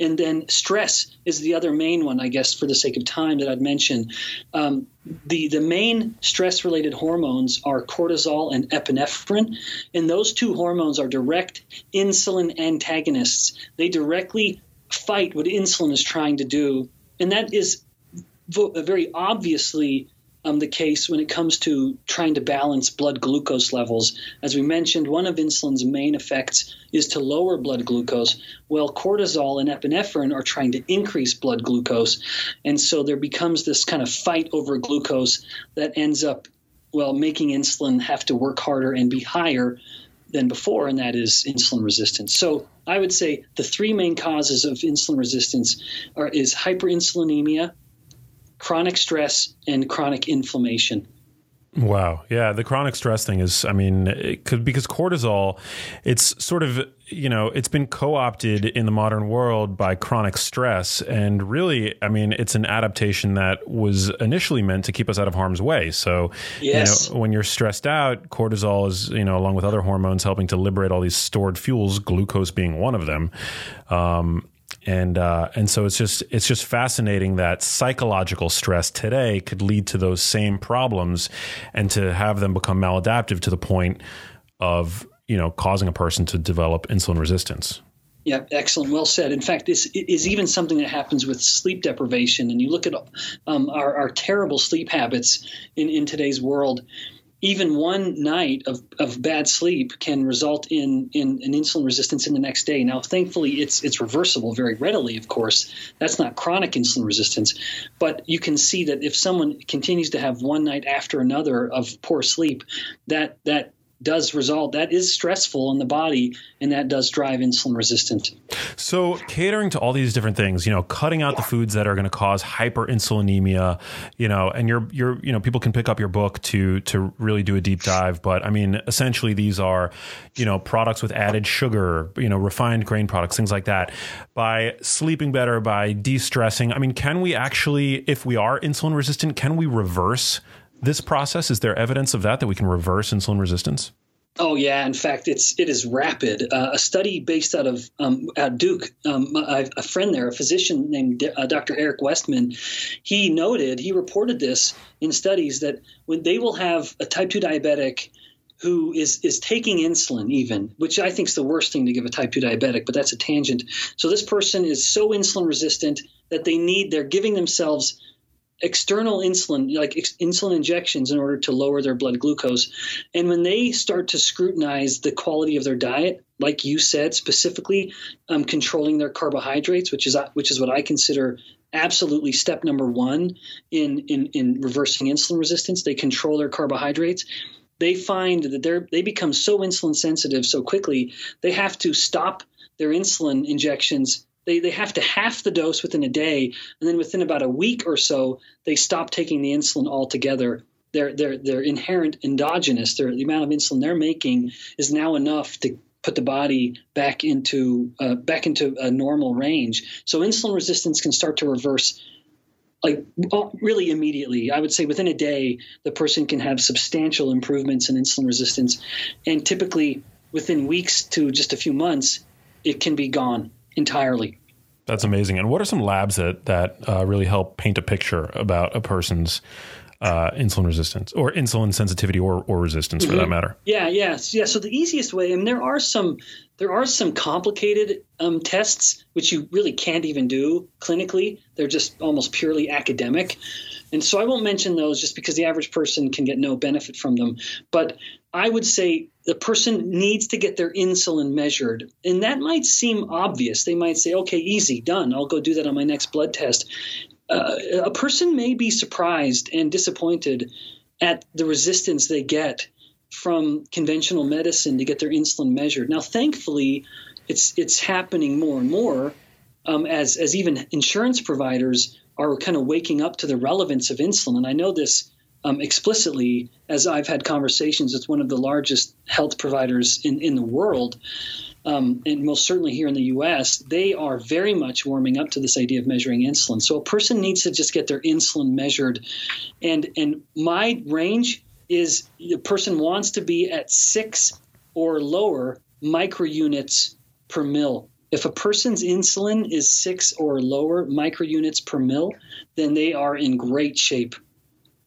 and then stress is the other main one, I guess, for the sake of time that I'd mention. Um, the the main stress related hormones are cortisol and epinephrine, and those two hormones are direct insulin antagonists. They directly fight what insulin is trying to do, and that is very obviously um, the case when it comes to trying to balance blood glucose levels. As we mentioned, one of insulin's main effects is to lower blood glucose. Well, cortisol and epinephrine are trying to increase blood glucose. And so there becomes this kind of fight over glucose that ends up, well, making insulin have to work harder and be higher than before, and that is insulin resistance. So I would say the three main causes of insulin resistance are is hyperinsulinemia, chronic stress, and chronic inflammation. Wow. Yeah. The chronic stress thing is, I mean, it could, because cortisol, it's sort of, you know, it's been co opted in the modern world by chronic stress. And really, I mean, it's an adaptation that was initially meant to keep us out of harm's way. So, Yes. you know, when you're stressed out, cortisol is, you know, along with other hormones, helping to liberate all these stored fuels, glucose being one of them. Um, and uh, and so it's just it's just fascinating that psychological stress today could lead to those same problems, and to have them become maladaptive to the point of you know causing a person to develop insulin resistance. Yeah, excellent. Well said. In fact, this is even something that happens with sleep deprivation. And you look at um, our, our terrible sleep habits in, in today's world. Even one night of, of bad sleep can result in, in an insulin resistance in the next day. Now, thankfully, it's it's reversible very readily. Of course, that's not chronic insulin resistance, but you can see that if someone continues to have one night after another of poor sleep, that that does result that is stressful on the body and that does drive insulin resistance So catering to all these different things, you know, cutting out the foods that are going to cause hyperinsulinemia, you know, and you're you're you know people can pick up your book to to really do a deep dive. But I mean, essentially these are, you know, products with added sugar, you know, refined grain products, things like that. By sleeping better, by de-stressing, I mean, can we actually, if we are insulin resistant, can we reverse this process? Is there evidence of that that we can reverse insulin resistance? Oh yeah, in fact, it's it is rapid. Uh, a study based out of um, Duke, um, a friend there, a physician named uh, Dr. Eric Westman, he noted, he reported this in studies that when they will have a type two diabetic who is is taking insulin even which i think is the worst thing to give a type 2 diabetic but that's a tangent so this person is so insulin resistant that they need they're giving themselves external insulin, like ex- insulin injections, in order to lower their blood glucose. And when they start to scrutinize the quality of their diet, like you said, specifically um, controlling their carbohydrates, which is which is what I consider absolutely step number one in in in reversing insulin resistance. They control their carbohydrates. They find that they're they become so insulin sensitive so quickly they have to stop their insulin injections they, they have to half the dose within a day, and then within about a week or so, they stop taking the insulin altogether. Their their their inherent endogenous, their the amount of insulin they're making is now enough to put the body back into uh, back into a normal range. So insulin resistance can start to reverse like really immediately. I would say within a day, the person can have substantial improvements in insulin resistance, and typically within weeks to just a few months, it can be gone entirely. That's amazing. And what are some labs that that uh, really help paint a picture about a person's uh, insulin resistance or insulin sensitivity or, or resistance for mm-hmm. that matter? Yeah, yeah, yeah. So the easiest way, mean, there are some there are some complicated um, tests which you really can't even do clinically. They're just almost purely academic. And so I won't mention those just because the average person can get no benefit from them. But I would say the person needs to get their insulin measured. And that might seem obvious. They might say, okay, easy, done. I'll go do that on my next blood test. Uh, a person may be surprised and disappointed at the resistance they get from conventional medicine to get their insulin measured. Now, thankfully, it's it's happening more and more um, as as even insurance providers are kind of waking up to the relevance of insulin. And I know this um, explicitly as I've had conversations with one of the largest health providers in, in the world, um, and most certainly here in the US, they are very much warming up to this idea of measuring insulin. So a person needs to just get their insulin measured. And, and my range is the person wants to be at six or lower microunits per mil. If a person's insulin is six or lower microunits per mil, then they are in great shape.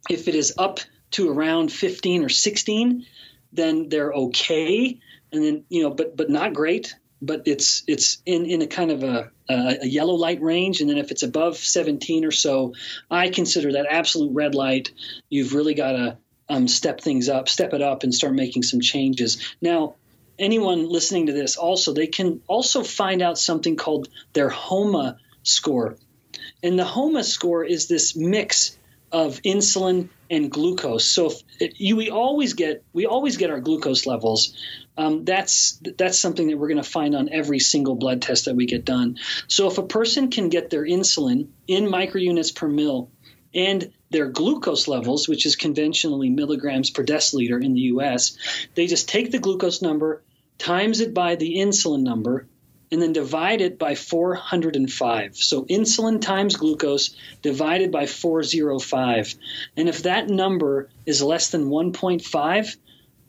If it is up to around 15 or 16, then they're okay. And then, you know, but but not great. But it's it's in, in a kind of a, a yellow light range. And then if it's above 17 or so, I consider that absolute red light. You've really got to um, step things up, step it up, and start making some changes. Now, anyone listening to this also they can also find out something called their HOMA score. And the HOMA score is this mix of insulin and glucose. So you, we always get we always get our glucose levels. Um, that's that's something that we're going to find on every single blood test that we get done. So if a person can get their insulin in microunits per mil and their glucose levels, which is conventionally milligrams per deciliter in the US, they just take the glucose number, times it by the insulin number, and then divide it by 405. So insulin times glucose divided by 405. And if that number is less than 1.5,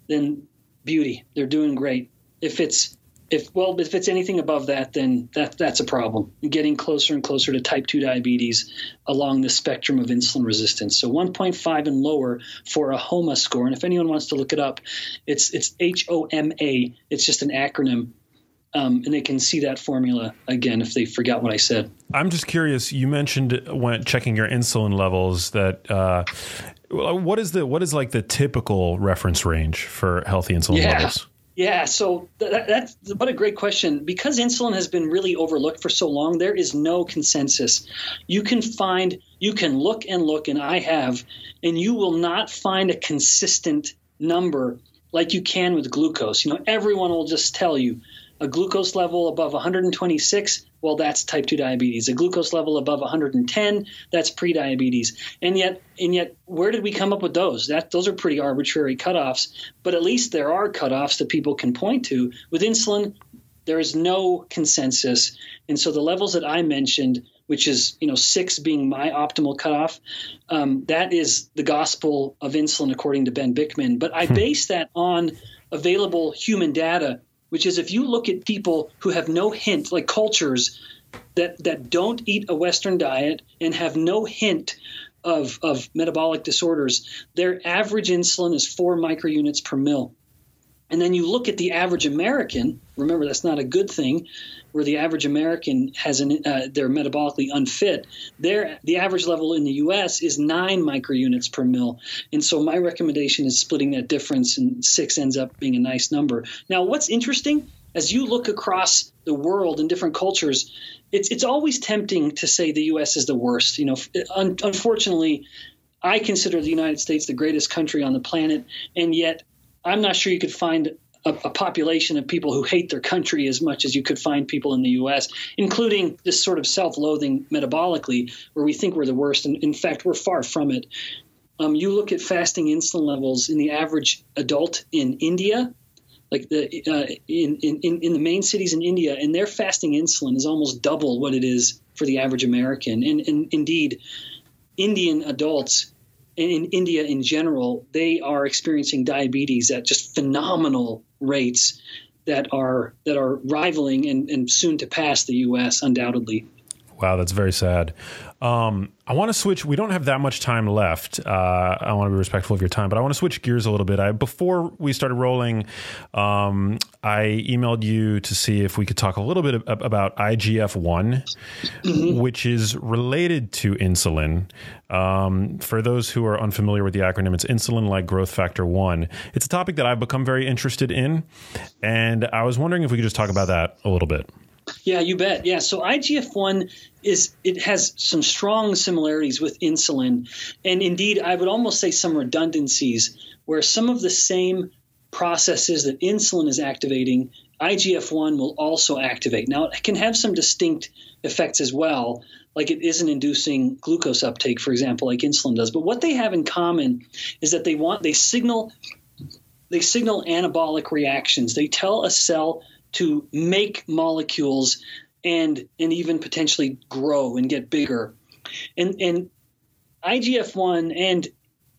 then beauty, they're doing great. If it's if well, if it's anything above that, then that that's a problem. Getting closer and closer to type 2 diabetes along the spectrum of insulin resistance. So 1.5 and lower for a HOMA score. And if anyone wants to look it up, it's it's H O M A. It's just an acronym um, and they can see that formula again if they forgot what I said. I'm just curious. You mentioned when checking your insulin levels that uh, what is the what is like the typical reference range for healthy insulin yeah. levels? Yeah, so that, that's what a great question. Because insulin has been really overlooked for so long, there is no consensus. You can find, you can look and look, and I have, and you will not find a consistent number like you can with glucose. You know, everyone will just tell you a glucose level above 126, well, that's type 2 diabetes. A glucose level above 110, that's prediabetes. And yet, and yet, where did we come up with those? That those are pretty arbitrary cutoffs. But at least there are cutoffs that people can point to. With insulin, there is no consensus, and so the levels that I mentioned, which is you know six being my optimal cutoff, um, that is the gospel of insulin according to Ben Bikman. But I hmm. base that on available human data which is if you look at people who have no hint, like cultures that that don't eat a Western diet and have no hint of of metabolic disorders, their average insulin is four microunits per mil. And then you look at the average American. Remember, that's not a good thing. Where the average American has an uh, they're metabolically unfit. Their the average level in the U.S. is nine microunits per mil. And so my recommendation is splitting that difference, and six ends up being a nice number. Now, what's interesting as you look across the world in different cultures, it's it's always tempting to say the U.S. is the worst. You know, un- unfortunately, I consider the United States the greatest country on the planet, and yet I'm not sure you could find a, a, population of people who hate their country as much as you could find people in the U.S., including this sort of self-loathing metabolically, where we think we're the worst, and in fact, we're far from it. Um, you look at fasting insulin levels in the average adult in India, like the uh, in, in in the main cities in India, and their fasting insulin is almost double what it is for the average American, and, and indeed, Indian adults in India in general, they are experiencing diabetes at just phenomenal rates that are that are rivaling and, and soon to pass the U.S. undoubtedly. Wow, that's very sad. Um, I want to switch. We don't have that much time left. Uh, I want to be respectful of your time, but I want to switch gears a little bit. I, before we started rolling, um, I emailed you to see if we could talk a little bit about IGF one, mm-hmm. which is related to insulin. Um, for those who are unfamiliar with the acronym, it's insulin like growth factor one. It's a topic that I've become very interested in, and I was wondering if we could just talk about that a little bit. Yeah, you bet. Yeah, so IGF one is it has some strong similarities with insulin, and indeed, I would almost say some redundancies where some of the same processes that insulin is activating, IGF one will also activate. Now, it can have some distinct effects as well, like it isn't inducing glucose uptake, for example, like insulin does. But what they have in common is that they want they signal they signal anabolic reactions. They tell a cell to make molecules and and even potentially grow and get bigger. And and IGF one and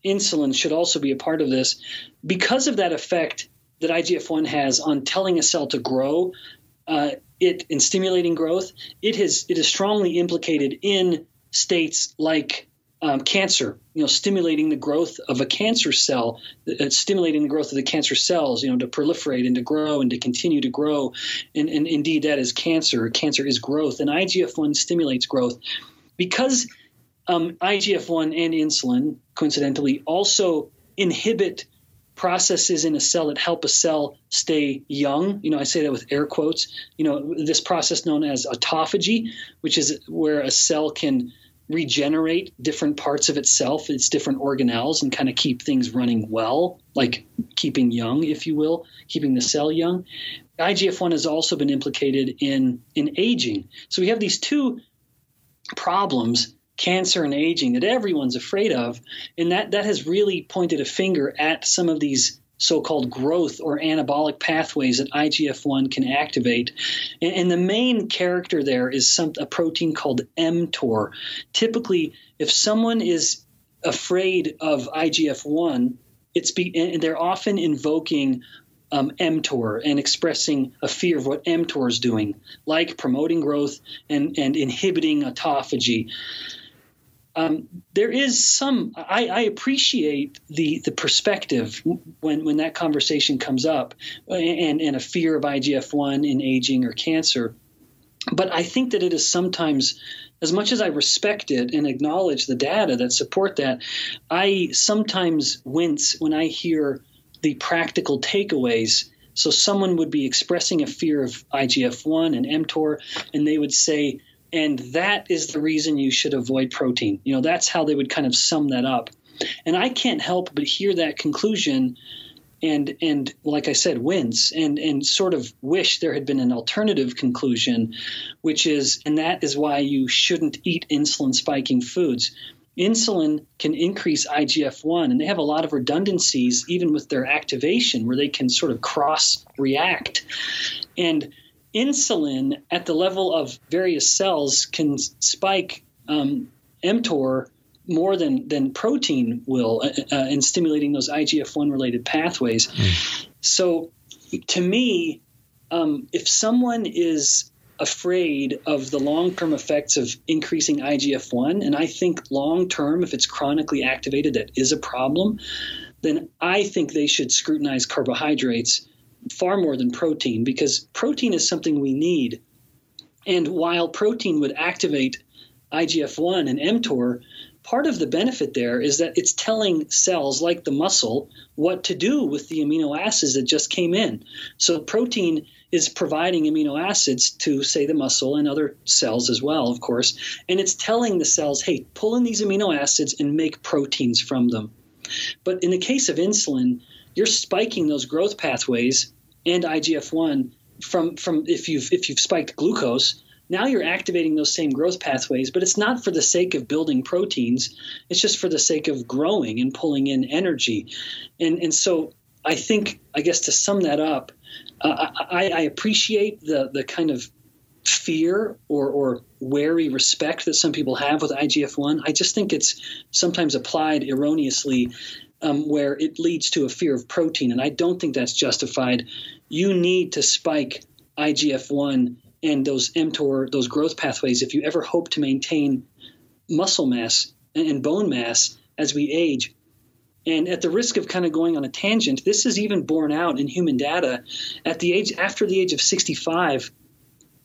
insulin should also be a part of this because of that effect that IGF one has on telling a cell to grow. Uh, it in stimulating growth, it has it is strongly implicated in states like um, cancer, you know, stimulating the growth of a cancer cell, uh, stimulating the growth of the cancer cells, you know, to proliferate and to grow and to continue to grow. And, and indeed, that is cancer. Cancer is growth, and IGF 1 stimulates growth. Because um, IGF 1 and insulin, coincidentally, also inhibit processes in a cell that help a cell stay young. You know, I say that with air quotes. You know, this process known as autophagy, which is where a cell can regenerate different parts of itself, its different organelles, and kind of keep things running well, like keeping young, if you will, keeping the cell young. IGF 1 has also been implicated in, in aging. So we have these two problems cancer and aging that everyone's afraid of and that that has really pointed a finger at some of these so-called growth or anabolic pathways that IGF-1 can activate. And, and the main character there is some, a protein called mTOR. Typically, if someone is afraid of IGF-1, it's be, and they're often invoking um, mTOR and expressing a fear of what mTOR is doing, like promoting growth and, and inhibiting autophagy um, there is some I, I, appreciate the the perspective when when that conversation comes up and and a fear of IGF-1 in aging or cancer. But I think that it is sometimes as much as I respect it and acknowledge the data that support that I sometimes wince when I hear the practical takeaways. So someone would be expressing a fear of IGF-1 and mTOR and they would say and that is the reason you should avoid protein. You know, that's how they would kind of sum that up. And I can't help but hear that conclusion and and like I said, wince and and sort of wish there had been an alternative conclusion, which is and that is why you shouldn't eat insulin spiking foods. Insulin can increase IGF 1, and they have a lot of redundancies even with their activation where they can sort of cross react. And insulin at the level of various cells can spike um, mTOR more than than protein will uh, uh, in stimulating those IGF-1 related pathways. Mm. So, to me, um, if someone is afraid of the long-term effects of increasing IGF-1, and I think long-term, if it's chronically activated, that is a problem. Then I think they should scrutinize carbohydrates far more than protein because protein is something we need. And while protein would activate IGF 1 and mTOR, part of the benefit there is that it's telling cells like the muscle what to do with the amino acids that just came in. So protein is providing amino acids to, say, the muscle and other cells as well, of course. And it's telling the cells, hey, pull in these amino acids and make proteins from them. But in the case of insulin, you're spiking those growth pathways and IGF-1 from from if you've if you've spiked glucose, now you're activating those same growth pathways, but it's not for the sake of building proteins. It's just for the sake of growing and pulling in energy. And and so I think I guess to sum that up, uh, I, I appreciate the the kind of fear or, or wary respect that some people have with IGF 1. I just think it's sometimes applied erroneously um, where it leads to a fear of protein. And I don't think that's justified. You need to spike IGF 1 and those mTOR, those growth pathways, if you ever hope to maintain muscle mass and bone mass as we age. And at the risk of kind of going on a tangent, this is even borne out in human data. At the age after the age of 65,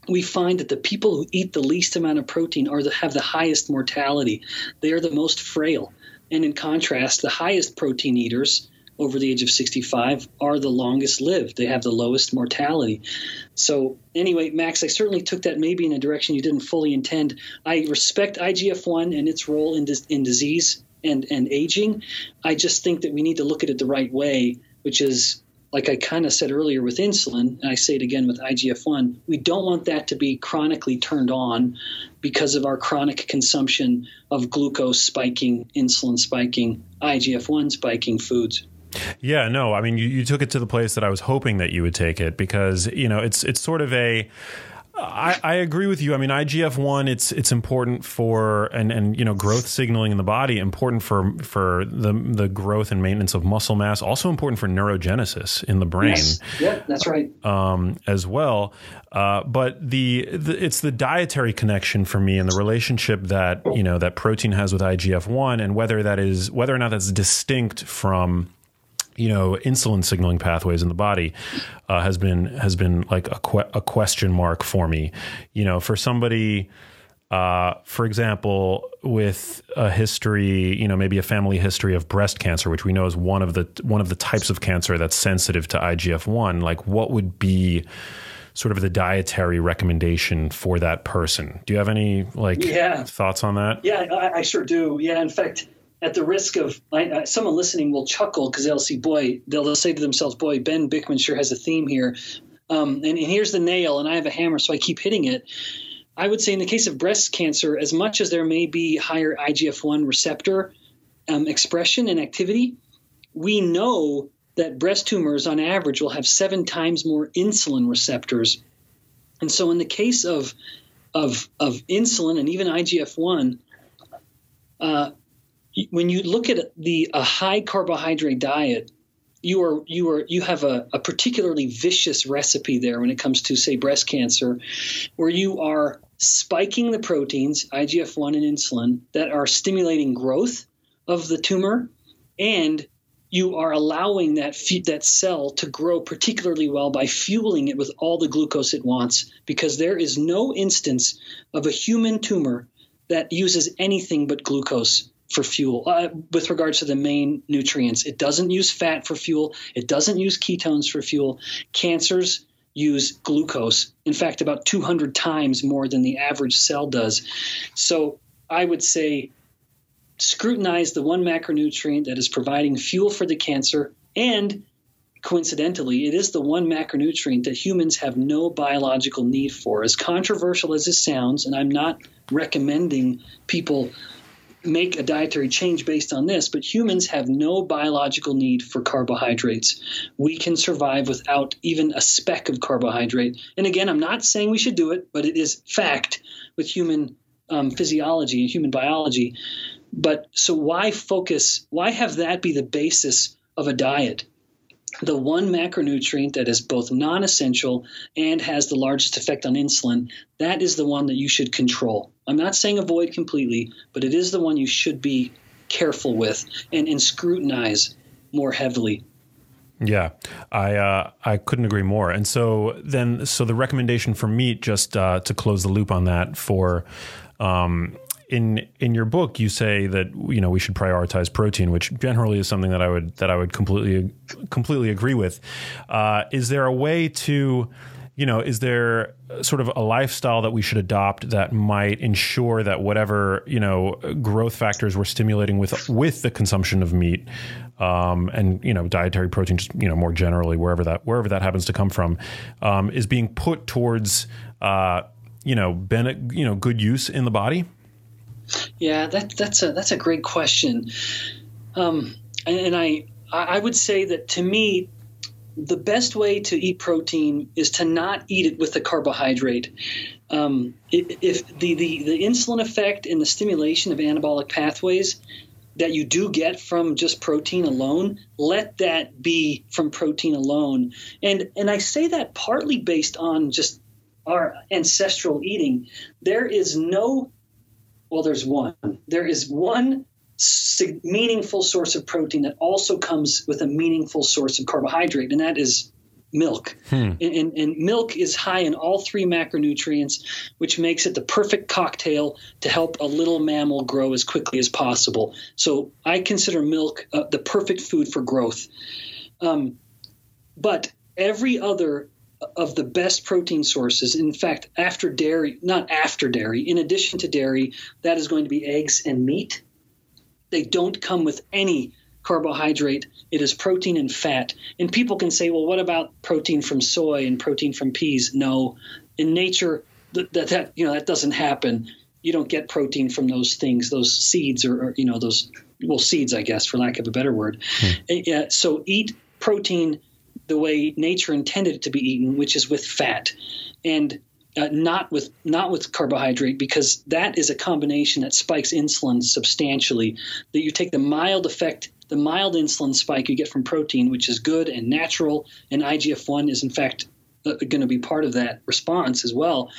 we find that the people who eat the least amount of protein are the, have the highest mortality. They are the most frail. And in contrast, the highest protein eaters over the age of 65 are the longest lived. They have the lowest mortality. So, anyway, Max, I certainly took that maybe in a direction you didn't fully intend. I respect IGF 1 and its role in, dis- in disease and, and aging. I just think that we need to look at it the right way, which is like I kind of said earlier with insulin, and I say it again with IGF 1, we don't want that to be chronically turned on because of our chronic consumption of glucose spiking, insulin spiking, IGF 1 spiking foods. Yeah, no, I mean, you, you took it to the place that I was hoping that you would take it because, you know, it's, it's sort of a, I, I, agree with you. I mean, IGF one, it's it's important for and and you know growth signaling in the body, important for for the the growth and maintenance of muscle mass, also important for neurogenesis in the brain. Yes. Yeah, that's right. Um, as well, uh, but the, the it's the dietary connection for me and the relationship that you know that protein has with IGF one, and whether that is whether or not that's distinct from you know insulin signaling pathways in the body uh, has been has been like a, que- a question mark for me you know for somebody uh, for example with a history you know maybe a family history of breast cancer which we know is one of the one of the types of cancer that's sensitive to IGF-1 like what would be sort of the dietary recommendation for that person. Do you have any like Yeah. thoughts on that? Yeah, I, I sure do. Yeah, in fact, at the risk of I, someone listening will chuckle because they'll see, boy, they'll, they'll say to themselves, boy, Ben Bikman sure has a theme here. Um, and, and here's the nail, and I have a hammer, so I keep hitting it. I would say in the case of breast cancer, as much as there may be higher IGF 1 receptor um, expression and activity, we know that breast tumors on average will have seven times more insulin receptors. And so in the case of of, of insulin and even IGF 1, uh, when you look at the a high carbohydrate diet, you are you are you have a, a particularly vicious recipe there when it comes to say breast cancer, where you are spiking the proteins IGF one and insulin that are stimulating growth of the tumor, and you are allowing that fu- that cell to grow particularly well by fueling it with all the glucose it wants because there is no instance of a human tumor that uses anything but glucose for fuel uh, with regards to the main nutrients. It doesn't use fat for fuel, it doesn't use ketones for fuel. Cancers use glucose, in fact, about 200 times more than the average cell does. So I would say scrutinize the one macronutrient that is providing fuel for the cancer and coincidentally, it is the one macronutrient that humans have no biological need for. As controversial as this sounds, and I'm not recommending people make a dietary change based on this, but humans have no biological need for carbohydrates. We can survive without even a speck of carbohydrate. And again, I'm not saying we should do it, but it is fact with human um, physiology and human biology. But so why focus? Why have that be the basis of a diet? the one macronutrient that is both non essential and has the largest effect on insulin, that is the one that you should control. I'm not saying avoid completely, but it is the one you should be careful with and, and scrutinize more heavily. Yeah, I uh, I couldn't agree more. And so then, so the recommendation for meat, just uh, to close the loop on that, for um, in in your book, you say that you know we should prioritize protein, which generally is something that I would that I would completely completely agree with. Uh, is there a way to you know, is there sort of a lifestyle that we should adopt that might ensure that whatever you know growth factors we're stimulating with with the consumption of meat um, and you know dietary protein, just you know more generally wherever that wherever that happens to come from, um, is being put towards uh, you know ben- you know good use in the body? Yeah, that, that's a that's a great question, um, and, and I I would say that to me, the best way to eat protein is to not eat it with a carbohydrate. Um, if the, the the insulin effect and the stimulation of anabolic pathways that you do get from just protein alone, let that be from protein alone. And and I say that partly based on just our ancestral eating. There is no well, there's one. There is one meaningful source of protein that also comes with a meaningful source of carbohydrate, and that is milk. And, and, and milk is high in all three macronutrients, which makes it the perfect cocktail to help a little mammal grow as quickly as possible. So I consider milk uh, the perfect food for growth. Um, but every other of the best protein sources. In fact, after dairy, not after dairy, in addition to dairy, that is going to be eggs and meat. They don't come with any carbohydrate. It is protein and fat. And people can say, well, what about protein from soy and protein from peas? No, in nature, that that, that you know that doesn't happen. You don't get protein from those things, those seeds, or, or you know those well seeds, I guess, for lack of a better word. Uh, so eat protein the way nature intended it to be eaten, which is with fat, and uh, not with not with carbohydrate, because that is a combination that spikes insulin substantially. That you take the mild effect, the mild insulin spike you get from protein, which is good and natural, and IGF one is in fact uh, going to be part of that response as well.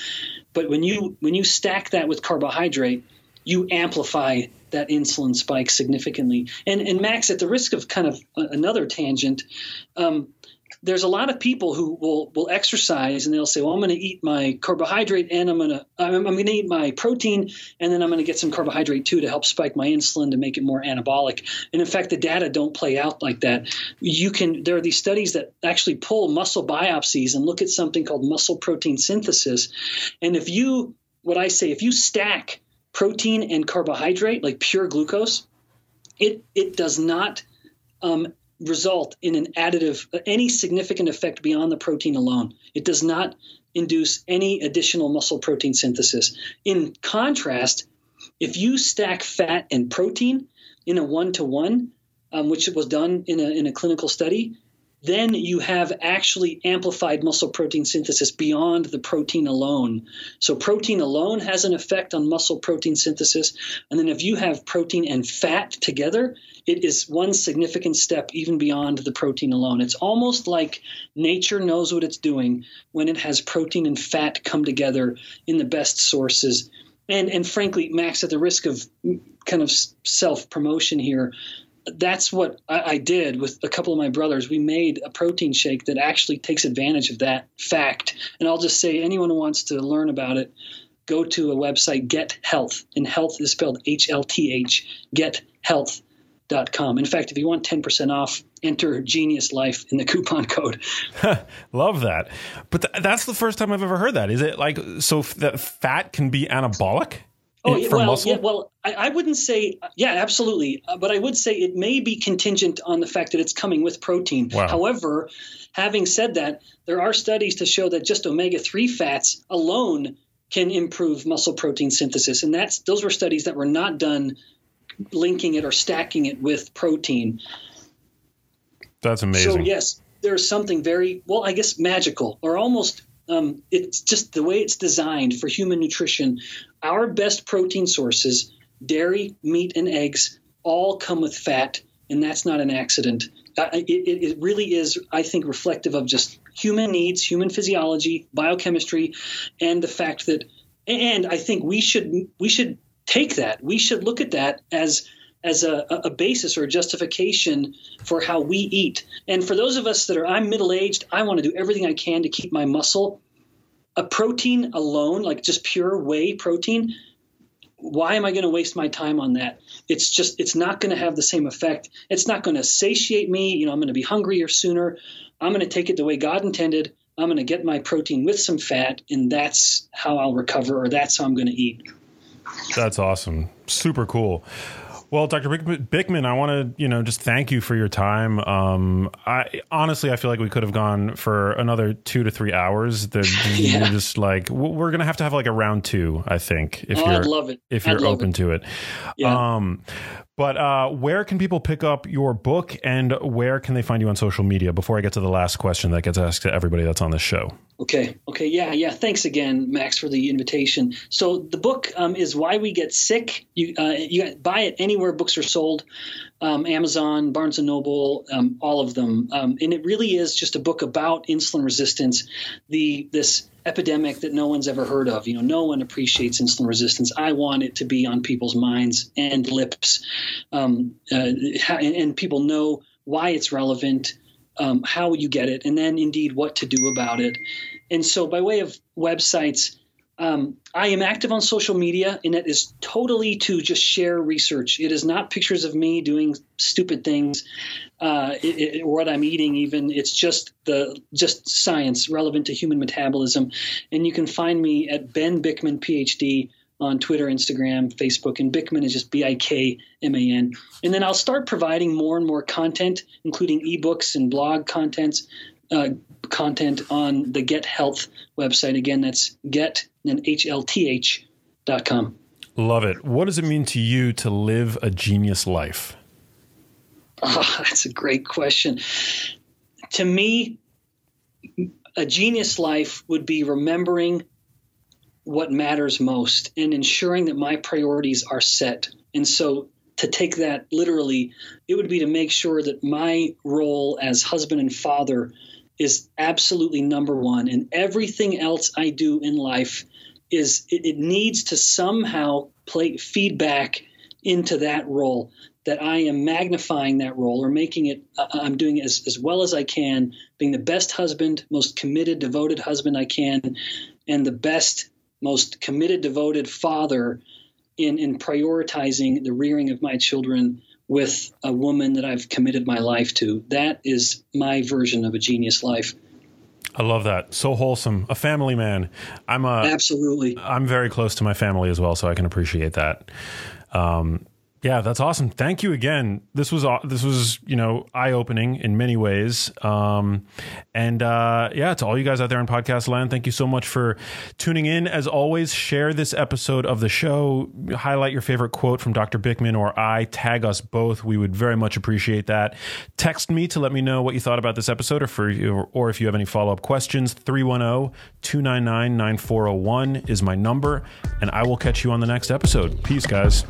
But when you when you stack that with carbohydrate, you amplify that insulin spike significantly. And and Max, at the risk of kind of another tangent. Um, there's a lot of people who will will exercise and they'll say, "Well, I'm going to eat my carbohydrate and I'm going to I'm, I'm going to eat my protein and then I'm going to get some carbohydrate too to help spike my insulin to make it more anabolic." And in fact, the data don't play out like that. You can there are these studies that actually pull muscle biopsies and look at something called muscle protein synthesis, and if you what I say, if you stack protein and carbohydrate like pure glucose, it it does not um, result in an additive, any significant effect beyond the protein alone. It does not induce any additional muscle protein synthesis. In contrast, if you stack fat and protein in a one to one, which was done in a, in a clinical study, then you have actually amplified muscle protein synthesis beyond the protein alone. So, protein alone has an effect on muscle protein synthesis. And then, if you have protein and fat together, it is one significant step even beyond the protein alone. It's almost like nature knows what it's doing when it has protein and fat come together in the best sources. And, and frankly, Max, at the risk of kind of self promotion here, that's what I, I, did with a couple of my brothers. We made a protein shake that actually takes advantage of that fact. And I'll just say, anyone who wants to learn about it, go to a website, Get Health, and health is spelled H L T H, gethealth.com. In fact, if you want 10% off, enter Genius Life in the coupon <laughs> code. <laughs> Love that. But th- that's the first time I've ever heard that. Is it like so f- that fat can be anabolic? Oh, yeah, well, muscle? yeah, well, I, I, wouldn't say, yeah, absolutely. Uh, but I would say it may be contingent on the fact that it's coming with protein. Wow. However, having said that, there are studies to show that just omega 3 fats alone can improve muscle protein synthesis. And that's those were studies that were not done linking it or stacking it with protein. That's amazing. So, yes, there's something very, well, I guess magical or almost um, it's just the way it's designed for human nutrition. Our best protein sources, dairy, meat, and eggs, all come with fat, and that's not an accident. Uh, it, it, really is, I think, reflective of just human needs, human physiology, biochemistry, and the fact that, and I think we should we should take that. We should look at that as as a, a, basis or a justification for how we eat. And for those of us that are, I'm middle aged, I want to do everything I can to keep my muscle. A protein alone, like just pure whey protein, why am I going to waste my time on that? It's just, it's not going to have the same effect. It's not going to satiate me. You know, I'm going to be hungrier sooner. I'm going to take it the way God intended. I'm going to get my protein with some fat, and that's how I'll recover, or that's how I'm going to eat. That's awesome. Super cool. Well, Dr. Bikman, I want to, you know, just thank you for your time. Um, I honestly, I feel like we could have gone for another two to three hours. <laughs> yeah. just like we're gonna have to have like a round two, I think. If oh, you're, I'd love it. If you're open it. to it. Yeah. Um, but uh, where can people pick up your book and where can they find you on social media before I get to the last question that gets asked to everybody that's on this show? Okay. Okay. Yeah. Yeah. Thanks again, Max, for the invitation. So the book um, is Why We Get Sick. You uh, you buy it anywhere books are sold, um, Amazon, Barnes and Noble, um, all of them, um, and it really is just a book about insulin resistance. The this epidemic that no one's ever heard of. You know, no one appreciates insulin resistance. I want it to be on people's minds and lips, um, uh, and, and, people know why it's relevant, um, how you get it, and then indeed what to do about it. And so, by way of websites, um, I am active on social media, and it is totally to just share research. It is not pictures of me doing stupid things uh, or what I'm eating. Even it's just the just science relevant to human metabolism. And you can find me at Ben Bikman PhD on Twitter, Instagram, Facebook, and Bikman is just B I K M A N. And then I'll start providing more and more content, including ebooks and blog contents uh, content on the Get Health website. Again, that's get and HLTH dot com. Love it. What does it mean to you to live a genius life? Oh, <laughs> that's a great question. To me, a genius life would be remembering what matters most and ensuring that my priorities are set. And so to take that literally, it would be to make sure that my role as husband and father is absolutely number one, and everything else I do in life is it, it needs to somehow play feedback into that role, that I am magnifying that role or making it, uh, I'm doing it as, as well as I can, being the best husband, most committed, devoted husband I can, and the best, most committed, devoted father in, in prioritizing the rearing of my children with a woman that I've committed my life to. That is my version of a genius life. I love that. So wholesome. A family man. I'm a Absolutely. I'm very close to my family as well, so I can appreciate that. Um, yeah, that's awesome. Thank you again. This was aw- this was you know eye opening in many ways. Um, and uh, yeah, to all you guys out there in podcast land, thank you so much for tuning in. As always, share this episode of the show. Highlight your favorite quote from Dr. Bikman or I. Tag us both. We would very much appreciate that. Text me to let me know what you thought about this episode, or for you, or if you have any follow up questions. 310-299-9401 is my number, and I will catch you on the next episode. Peace, guys.